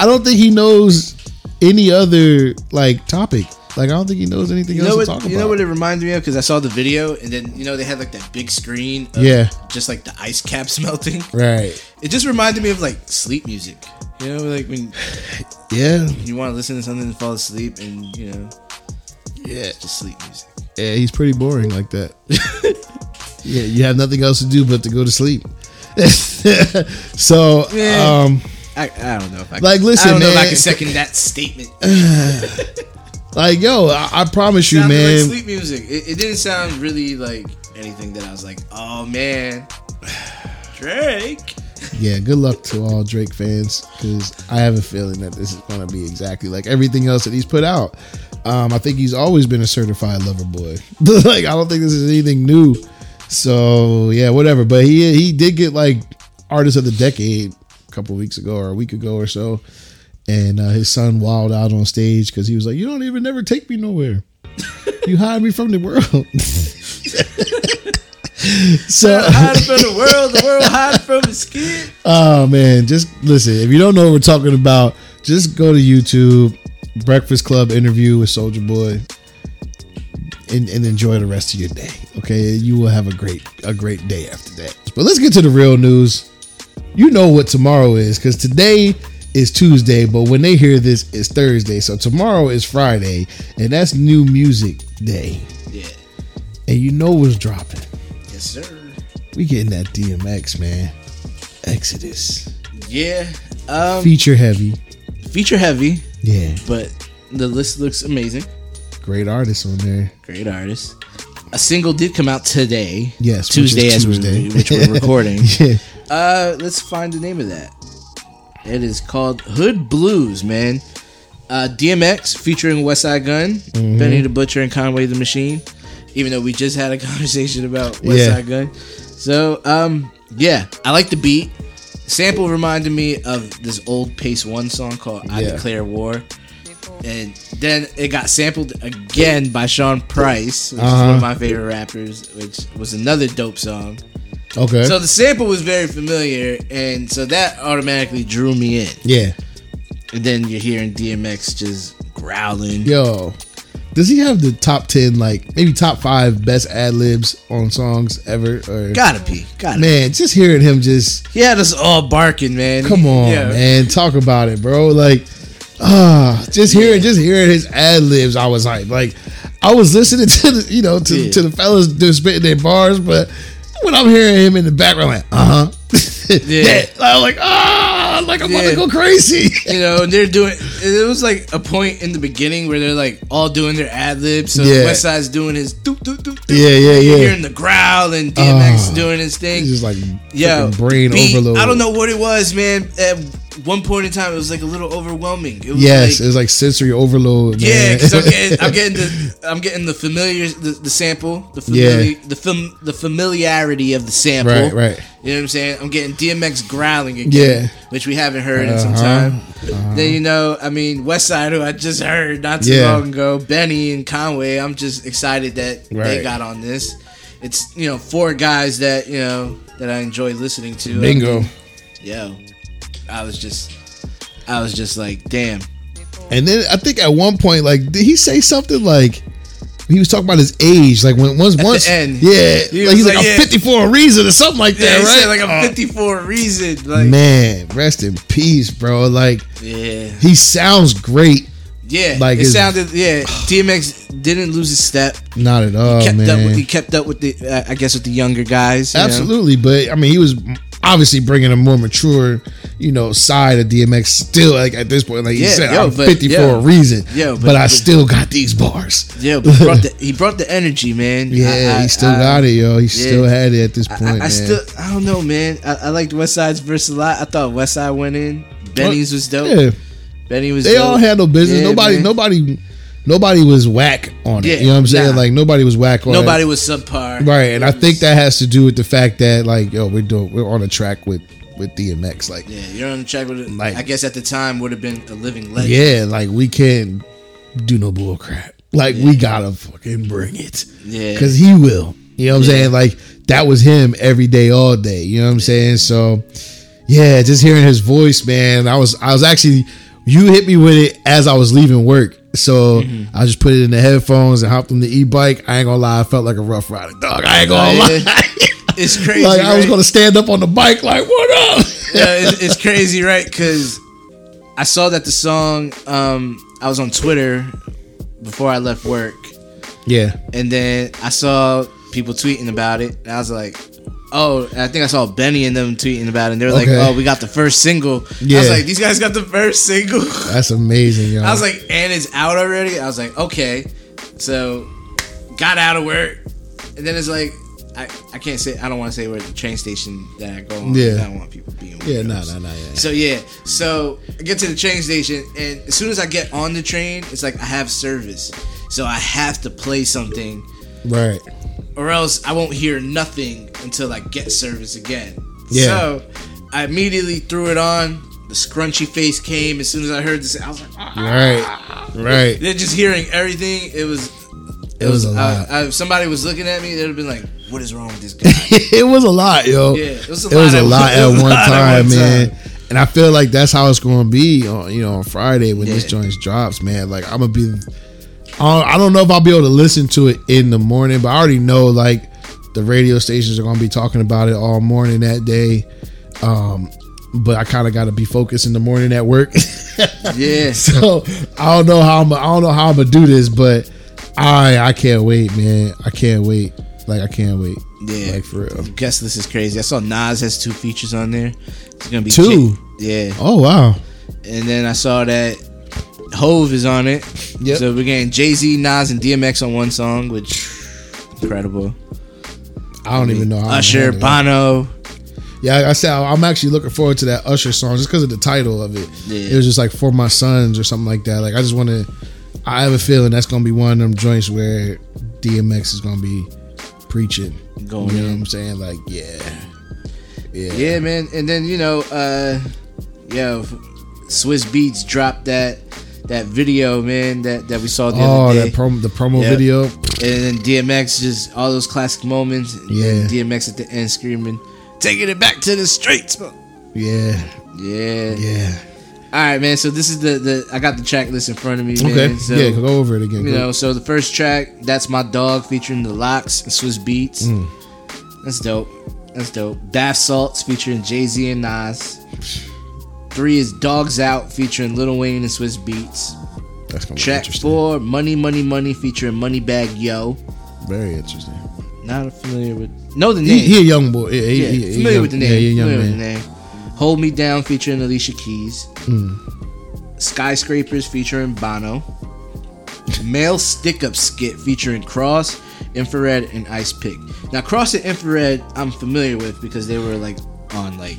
I don't think he knows any other like topic. Like I don't think he knows anything You else know to what? talk about. You know what it reminded me of? Because I saw the video, and then you know they had like that big screen. Of Yeah. Just like the ice caps melting. right? It just reminded me of like sleep music. You know, like when Yeah, you want to listen to something and fall asleep, and you know, yeah, just sleep music. yeah. He's pretty boring like that. yeah, you have nothing else to do but to go to sleep. so, Yeah. um, I, I don't know if I Like, listen, I don't know if I can second that statement. like, yo, I, I promise you, man. like sleep music. It, it didn't sound really like anything that I was like, oh man, Drake. Yeah, good luck to all Drake fans because I have a feeling that this is going to be exactly like everything else that he's put out. Um, I think he's always been a certified lover boy. like I don't think this is anything new. So yeah, whatever. But he he did get like artist of the decade couple weeks ago or a week ago or so, and uh, his son wilded out on stage because he was like, "You don't even never take me nowhere. You hide me from the world." so Hide from the world, the world hide from his skin. Oh man, just listen. If you don't know what we're talking about, just go to YouTube, Breakfast Club interview with Soldier Boy, and, and enjoy the rest of your day. Okay, you will have a great a great day after that. But let's get to the real news. You know what tomorrow is because today is Tuesday, but when they hear this, it's Thursday. So tomorrow is Friday, and that's New Music Day. Yeah. And you know what's dropping? Yes, sir. We getting that DMX man, Exodus, Yeah. Um, feature heavy. feature heavy, Yeah, but the list looks amazing. great artists on there. Great artist. A single did come out today. Yes, is Tuesday as we which we're recording. Yeah, Uh, let's find the name of that. It is called Hood Blues, man. Uh, DMX featuring Westside Gunn, Mm-hmm. Benny the Butcher, and Conway the Machine. Even though we just had a conversation about West Yeah. Side Gun, so um, yeah, I like the beat. Sample reminded me of this old Pacewon song called "I Yeah. Declare War," and then it got sampled again by Sean Price, which is Uh-huh. one of my favorite rappers, which was another dope song. Okay. So the sample was very familiar, and so that automatically drew me in. yeah, And then you're hearing DMX just growling. yo, does he have the top ten, like maybe top five best ad libs on songs ever? Or Gotta be, gotta. man, just hearing him just Be. He had us all barking, man. come on, Yeah. man, talk about it, bro. Like, ah, just hearing just hearing his ad libs, I was like, like, I was listening to the, you know, to, Yeah. to the fellas just spitting their bars, but when I'm hearing him in the background, like, uh huh, Yeah. I'm like, ah, like I'm about to go crazy. You know, and they're doing. It was like a point in the beginning where they're like all doing their ad libs. So Yeah. Westside's doing his doop doop doop. doop. Yeah, yeah, yeah. hearing the growl and DMX Ah. doing his thing. Just like freaking brain beat, overload. I don't know what it was, man. At one point in time, it was like a little overwhelming. It was Yes, like, it was like sensory overload. Man. Yeah, because I'm getting, I'm getting the, I'm getting the familiar, the, the sample, the familiar, the fam, the familiarity of the sample. right, right. You know what I'm saying? I'm getting DMX growling again, Yeah. which we haven't heard in some Uh-huh, time. Then you know, I mean, Westside, who I just heard not too Yeah. long ago, Benny and Conway. I'm just excited that they got on this. It's you know four guys that you know that I enjoy listening to. Bingo. Yo, I was just, I was just like, damn. And then I think at one point, like, did he say something like he was talking about his age? Like when once At once, end. yeah, He like he's like, like, I'm yeah. 50 for a reason or something like Yeah, that, he right? said like I'm 50 for a reason. Like, man, rest in peace, bro. Like yeah, he sounds great. yeah. Like it his- sounded, yeah. DMX didn't lose his step. Not at all, kept Oh, man. up with, he kept up with the, uh, I guess, with the younger guys. you know? Absolutely, but I mean, he was obviously bringing a more mature, you know, side of DMX. Still, like at this point, like you said, yo, I'm but- 50 for a reason. Yeah, but, but- I but- still got these bars. Yeah, but he brought the he brought the energy, man. Yeah, I- I- he still I- got it, yo. He still had it at this point, I still, I don't know, man. I, I liked Westside's verse a lot. I thought Westside went in. Benny's was dope. yeah, Benny was. they dope. all handled business. Yeah, nobody, man. nobody, nobody was whack on it. Yeah, you know what I'm saying? nah. Like nobody was whack on Nobody it. Nobody was subpar. Right, and I think that has to do with the fact that like, yo, we're doing, we're on a track with with DMX, like. Yeah, you're on the track with it. Like- I guess at the time would have been a living legend. Yeah, like we can't do no bull crap. Like we gotta fucking bring it. Yeah. Cause he will. You know what I'm Yeah. saying? Like that was him every day, all day. You know what I'm saying? So yeah, just hearing his voice, man. I was I was actually you hit me with it as I was leaving work. So Mm-hmm. I just put it in the headphones and hopped on the e bike. I ain't gonna lie, I felt like a Ruff Ryder dog. I ain't gonna lie. It's crazy. like I was gonna stand up on the bike, like, what up? yeah, it's, it's crazy, right? Because I saw that the song. Um, I was on Twitter before I left work, yeah. and then I saw people tweeting about it, and I was like, "Oh!" I think I saw Benny and them tweeting about it. and They were like, Okay. "Oh, we got the first single." I Yeah. was like, "These guys got the first single." That's amazing, yo. I was like, "And it's out already." I was like, "Okay," so got out of work, and then it's like. I, I can't say I don't want to say where the train station that I go on. Yeah. I don't want people being yeah, weirdos. no, no, no, yeah. So yeah, so I get to the train station, and as soon as I get on the train, it's like I have service, so I have to play something, Right. Or else I won't hear nothing until I get service again. Yeah. So I immediately threw it on. The scrunchy face came as soon as I heard this. I was like, ah. Right. Right. Then just hearing everything, it was. It was a lot. I, I, if somebody was looking at me, they'd have been like, "What is wrong with this guy?" it was a lot, yo. Yeah, it was a it was lot a at- lot at one lot time, one man. time. And I feel like that's how it's going to be on, you know, on Friday when this Yeah. joint drops, man. Like I'm gonna be, I don't, I don't know if I'll be able to listen to it in the morning, but I already know like the radio stations are gonna be talking about it all morning that day. Um, but I kind of got to be focused in the morning at work. Yeah. so I don't know how I'm, I don't know how I'm gonna do this, but I, I can't wait, man. I can't wait. Like I can't wait. Yeah. Like for real. I guess this is crazy. I saw Nas has two features on there. It's gonna be Two? Yeah. Oh wow. And then I saw that Hove is on it. Yep. So we're getting Jay Z, Nas, and DMX on one song, which incredible. I don't even know how. I'm Usher. Bono. Yeah, I said I'm actually looking forward to that Usher song just because of the title of it. Yeah. It was just like for my sons or something like that. Like I just want to. I have a feeling that's gonna be one of them joints where DMX is gonna be preaching. Going you know in. what I'm saying? Like yeah, yeah, Yeah, man. And then you know, uh, yo, Swizz Beatz dropped that that video, man. That that we saw the Oh, other day. that promo, the promo Yeah. video. And then DMX just all those classic moments. Yeah. DMX at the end screaming, "Taking it back to the streets." bro." Yeah, Yeah. yeah. All right, man. So this is the the I got the track list in front of me, man. Okay, So, yeah. Go over it again. You Go- know, so the first track, that's my dog, featuring the LOX and Swizz Beatz. Mm. That's dope. That's dope. Bath Salts featuring Jay Z and Nas. Three is Dogs Out featuring Lil Wayne and Swizz Beatz. that's gonna be Track interesting. four, Money Money Money featuring Moneybagg Yo. Very interesting. Not familiar with know the He, name. he a young boy. Yeah, he, yeah, he- he familiar young- with the name. Yeah, he a young familiar man. with the name. Hold Me Down featuring Alicia Keys. Mm. Skyscrapers featuring Bono. Male Stick Up Skit featuring Cross, Infa-Red, and Ice Pick. Now, Cross and Infa-Red, I'm familiar with because they were like on like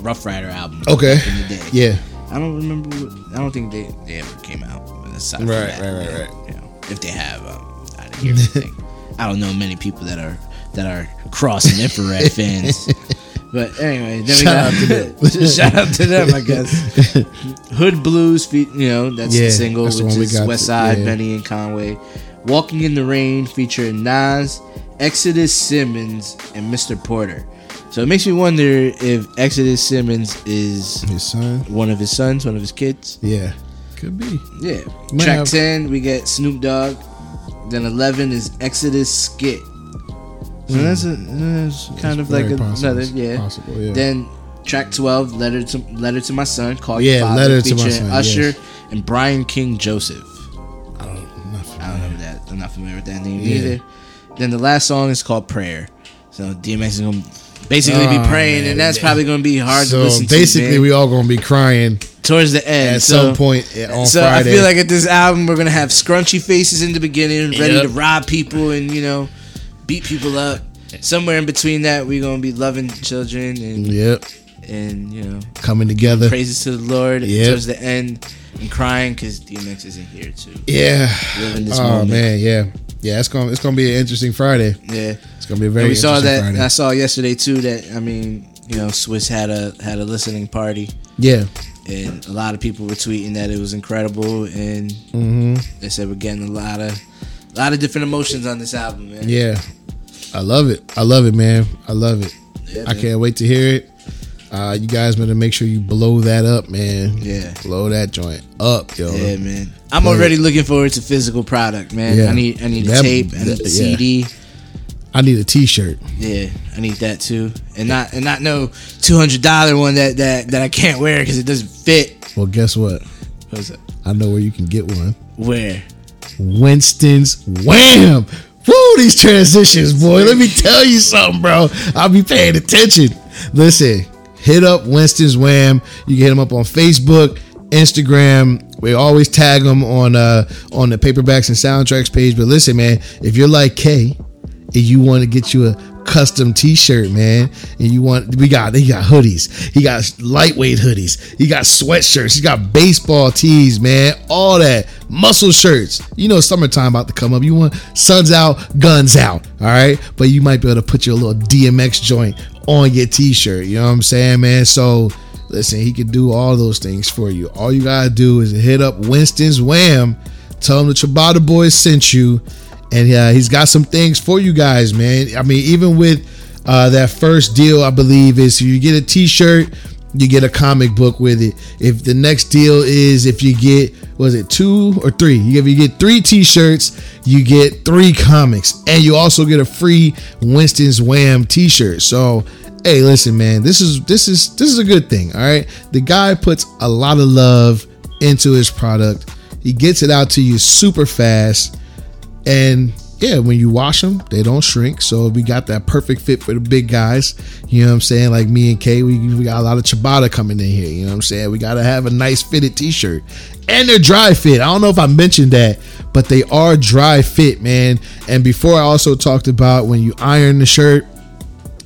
Ruff Ryder album. Okay. back in the day. Yeah. I don't remember. What, I don't think they, they ever came out. Aside Right, that, right, right, know, right. You know, if they have, um, I didn't hear anything. I don't know many people that are that are Cross and Infa-Red fans. But anyway, then Shout we out to them. shout out to them, I guess. Hood Blues, fe- you know, that's Yeah, the single, that's the which we is got West Side, yeah. Benny and Conway. Walking in the Rain featuring Nas, Exodus Simmons, and Mr. Porter. So it makes me wonder if Exodus Simmons is His son. one of his sons, one of his kids. Yeah. Could be. Yeah. Might Track have- 10, we get Snoop Dogg. Then 11 is Exodus Skit. So that's, a, that's kind of Hmm. Very like a- possible. another, yeah. Possible, yeah. Then track 12, Letter to Letter to My Son, Call Yeah, Your Father, Letter to My featuring Son, Usher yes. and Brian King Joseph. I don't know. I don't know that. I'm not familiar with that name Yeah. either. Then the last song is called Prayer. So DMX is gonna basically Oh, be praying, man. and that's probably gonna be hard So to listen to. basically, to. we all gonna be crying towards the end at so, some point on so Friday. I feel like at this album we're gonna have scrunchy faces in the beginning, ready Yep. to rob people and you know beat people up. Somewhere in between that, we're gonna be loving children and yep, and you know coming together. praises to the Lord Yep. towards the end and crying because DMX isn't here too. Yeah. this Oh moment. man, yeah, yeah. It's gonna it's gonna be an interesting Friday. Yeah. It's gonna be a very. And we saw interesting that. Friday. I saw yesterday too that I mean, you know, Swiss had a had a listening party, yeah. and a lot of people were tweeting that it was incredible, and hmm they said we're getting a lot of a lot of different emotions on this album, man. Yeah. I love it. I love it, man. I love it. Yeah, I man. can't wait to hear it. Uh, you guys better make sure you blow that up, man. Yeah. Blow that joint up, yo. Yeah, man. I'm Play already looking forward to physical product, man. Yeah. I need I need a That- tape, I need that- the yeah. CD. I need a T-shirt. Yeah, I need that too, and not and not no two hundred dollar one that that that I can't wear because it doesn't fit. Well, guess what? What's that? I know where you can get one. Where? Winston's Wham. Woo, these transitions, boy. Let me tell you something, bro. I'll be paying attention. Listen, hit up Winston's Wham. You can hit him up on Facebook, Instagram. We always tag them on uh on the paperbacks and soundtracks page. But listen, man, if you're like K and you want to get you a custom t-shirt, man, and you want we got he got hoodies, he got lightweight hoodies, he got sweatshirts, he got baseball tees, man, all that muscle shirts. You know, summertime about to come up. You want suns out, guns out, all right. But you might be able to put your little DMX joint on your t-shirt. You know what I'm saying, man? So listen, he can do all those things for you. All you gotta do is hit up Winston's Wham, tell him the Ciabatta Boys sent you and uh, he's got some things for you guys, man. I mean, even with uh, that first deal, I believe is you get a T-shirt, you get a comic book with it. If the next deal is if you get was it two or three? If you get three T-shirts, you get three comics, and you also get a free Winston's Wham T-shirt. So. Hey, listen, man. This is this is this is a good thing. All right, the guy puts a lot of love into his product. He gets it out to you super fast. And yeah, when you wash them, they don't shrink. So we got that perfect fit for the big guys. You know what I'm saying? Like me and Kay, we, we got a lot of ciabatta coming in here. You know what I'm saying? We got to have a nice fitted t-shirt. And they're dry fit. I don't know if I mentioned that, but they are dry fit, man. And before I also talked about when you iron the shirt,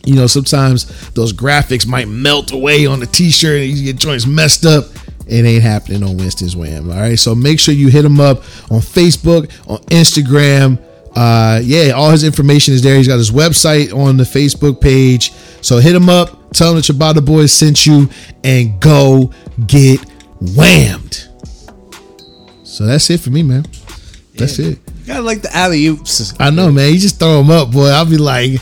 you know, sometimes those graphics might melt away on the t-shirt and you get joints messed up. It ain't happening on Winston's Wham. All right. So make sure you hit him up on Facebook, on Instagram. Uh, yeah, all his information is there. He's got his website on the Facebook page. So hit him up, tell him that Ciabatta Boys sent you, and go get whammed. So that's it for me, man. That's Yeah. it. You gotta like the alley oops. I know, man. You just throw them up, boy. I'll be like,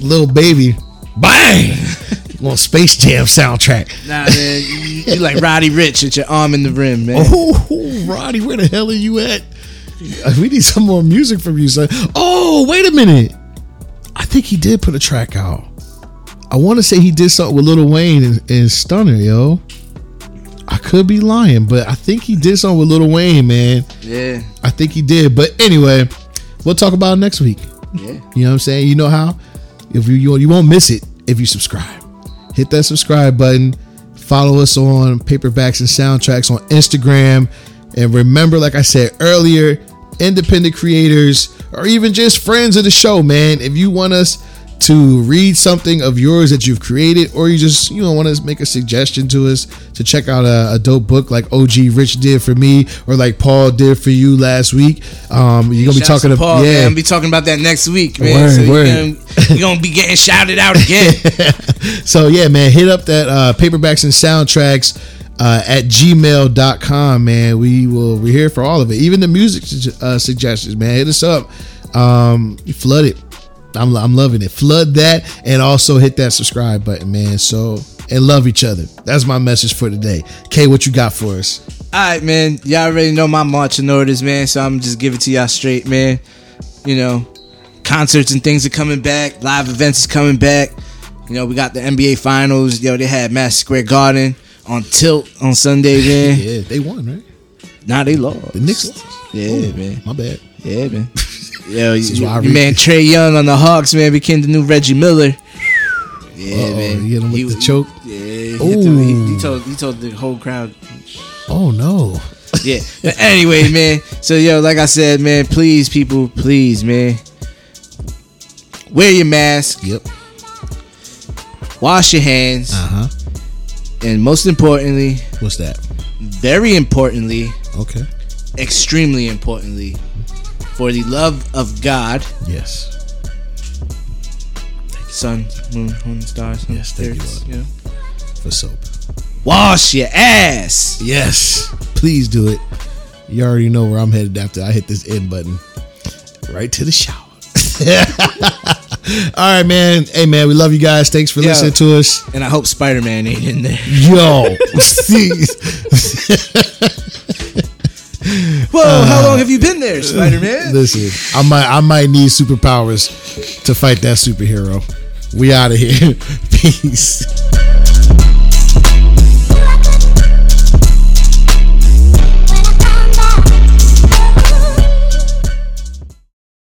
Lil Baby, bang, little Space Jam soundtrack. Nah, man, you, you like Roddy Ricch with your arm in the rim, man. Oh, Roddy, where the hell are you at? Uh, we need some more music from you, son. Oh, wait a minute. I think he did put a track out. I want to say he did something with Lil Wayne and, and Stunner, yo. I could be lying, but I think he did something with Lil Wayne, man. Yeah, I think he did. But anyway, we'll talk about it next week. yeah. You know what I'm saying? You know how? If you you, you won't miss it if you subscribe. Hit that subscribe button. Follow us on paperbacks and soundtracks on Instagram. And remember, like I said earlier, independent creators or even just friends of the show, man. If you want us to read something of yours that you've created, or you just you know want to make a suggestion to us to check out a, a dope book like OG Rich did for me, or like Paul did for you last week, um, you're gonna be talking to Paul, yeah. man. I'll be talking about that next week, man. Word, so you're word. gonna, you're gonna be getting shouted out again. so yeah, man, hit up that uh, paperbacks and soundtracks uh, at gmail.com, man. We will we're here for all of it. Even the music uh, suggestions, man. Hit us up. Um, you flood it. I'm, I'm loving it. Flood that and also hit that subscribe button, man. So and love each other. That's my message for today. Kay, what you got for us? All right, man. Y'all already know my marching orders, man. So I'm just giving it to y'all straight, man. You know, concerts and things are coming back. Live events is coming back. You know, we got the NBA Finals. Yo, they had Madison Square Garden on tilt on Sunday, man. Yeah, they won, right? Nah, they lost. The Knicks. lost? Yeah, Oh, man. My bad. Yeah, man. Yo, is you, why your read- man Trae Young on the Hawks, man, became the new Reggie Miller. Yeah, Uh-oh, man. he hit him with He- the choke? Yeah, he, the- he, he told he told the whole crowd. Oh no. Yeah. But anyway, man. So yo, like I said, man, please, people, please, man. Wear your mask, Yep. wash your hands, Uh huh. and most importantly, What's that? very importantly, Okay. extremely importantly, for the love of God, Yes. sun, moon, moon, stars, sun, Yes, thank you, Lord. know, For soap. wash your ass. Yes. Please do it. You already know where I'm headed after I hit this end button. Right to the shower. All right, man. Hey, man, we love you guys. Thanks for Yeah. listening to us. And I hope Spider Man ain't in there. Yo. Whoa, uh, how long have you been there, Spider Man? listen, I might I might need superpowers to fight that superhero. We out of here. Peace.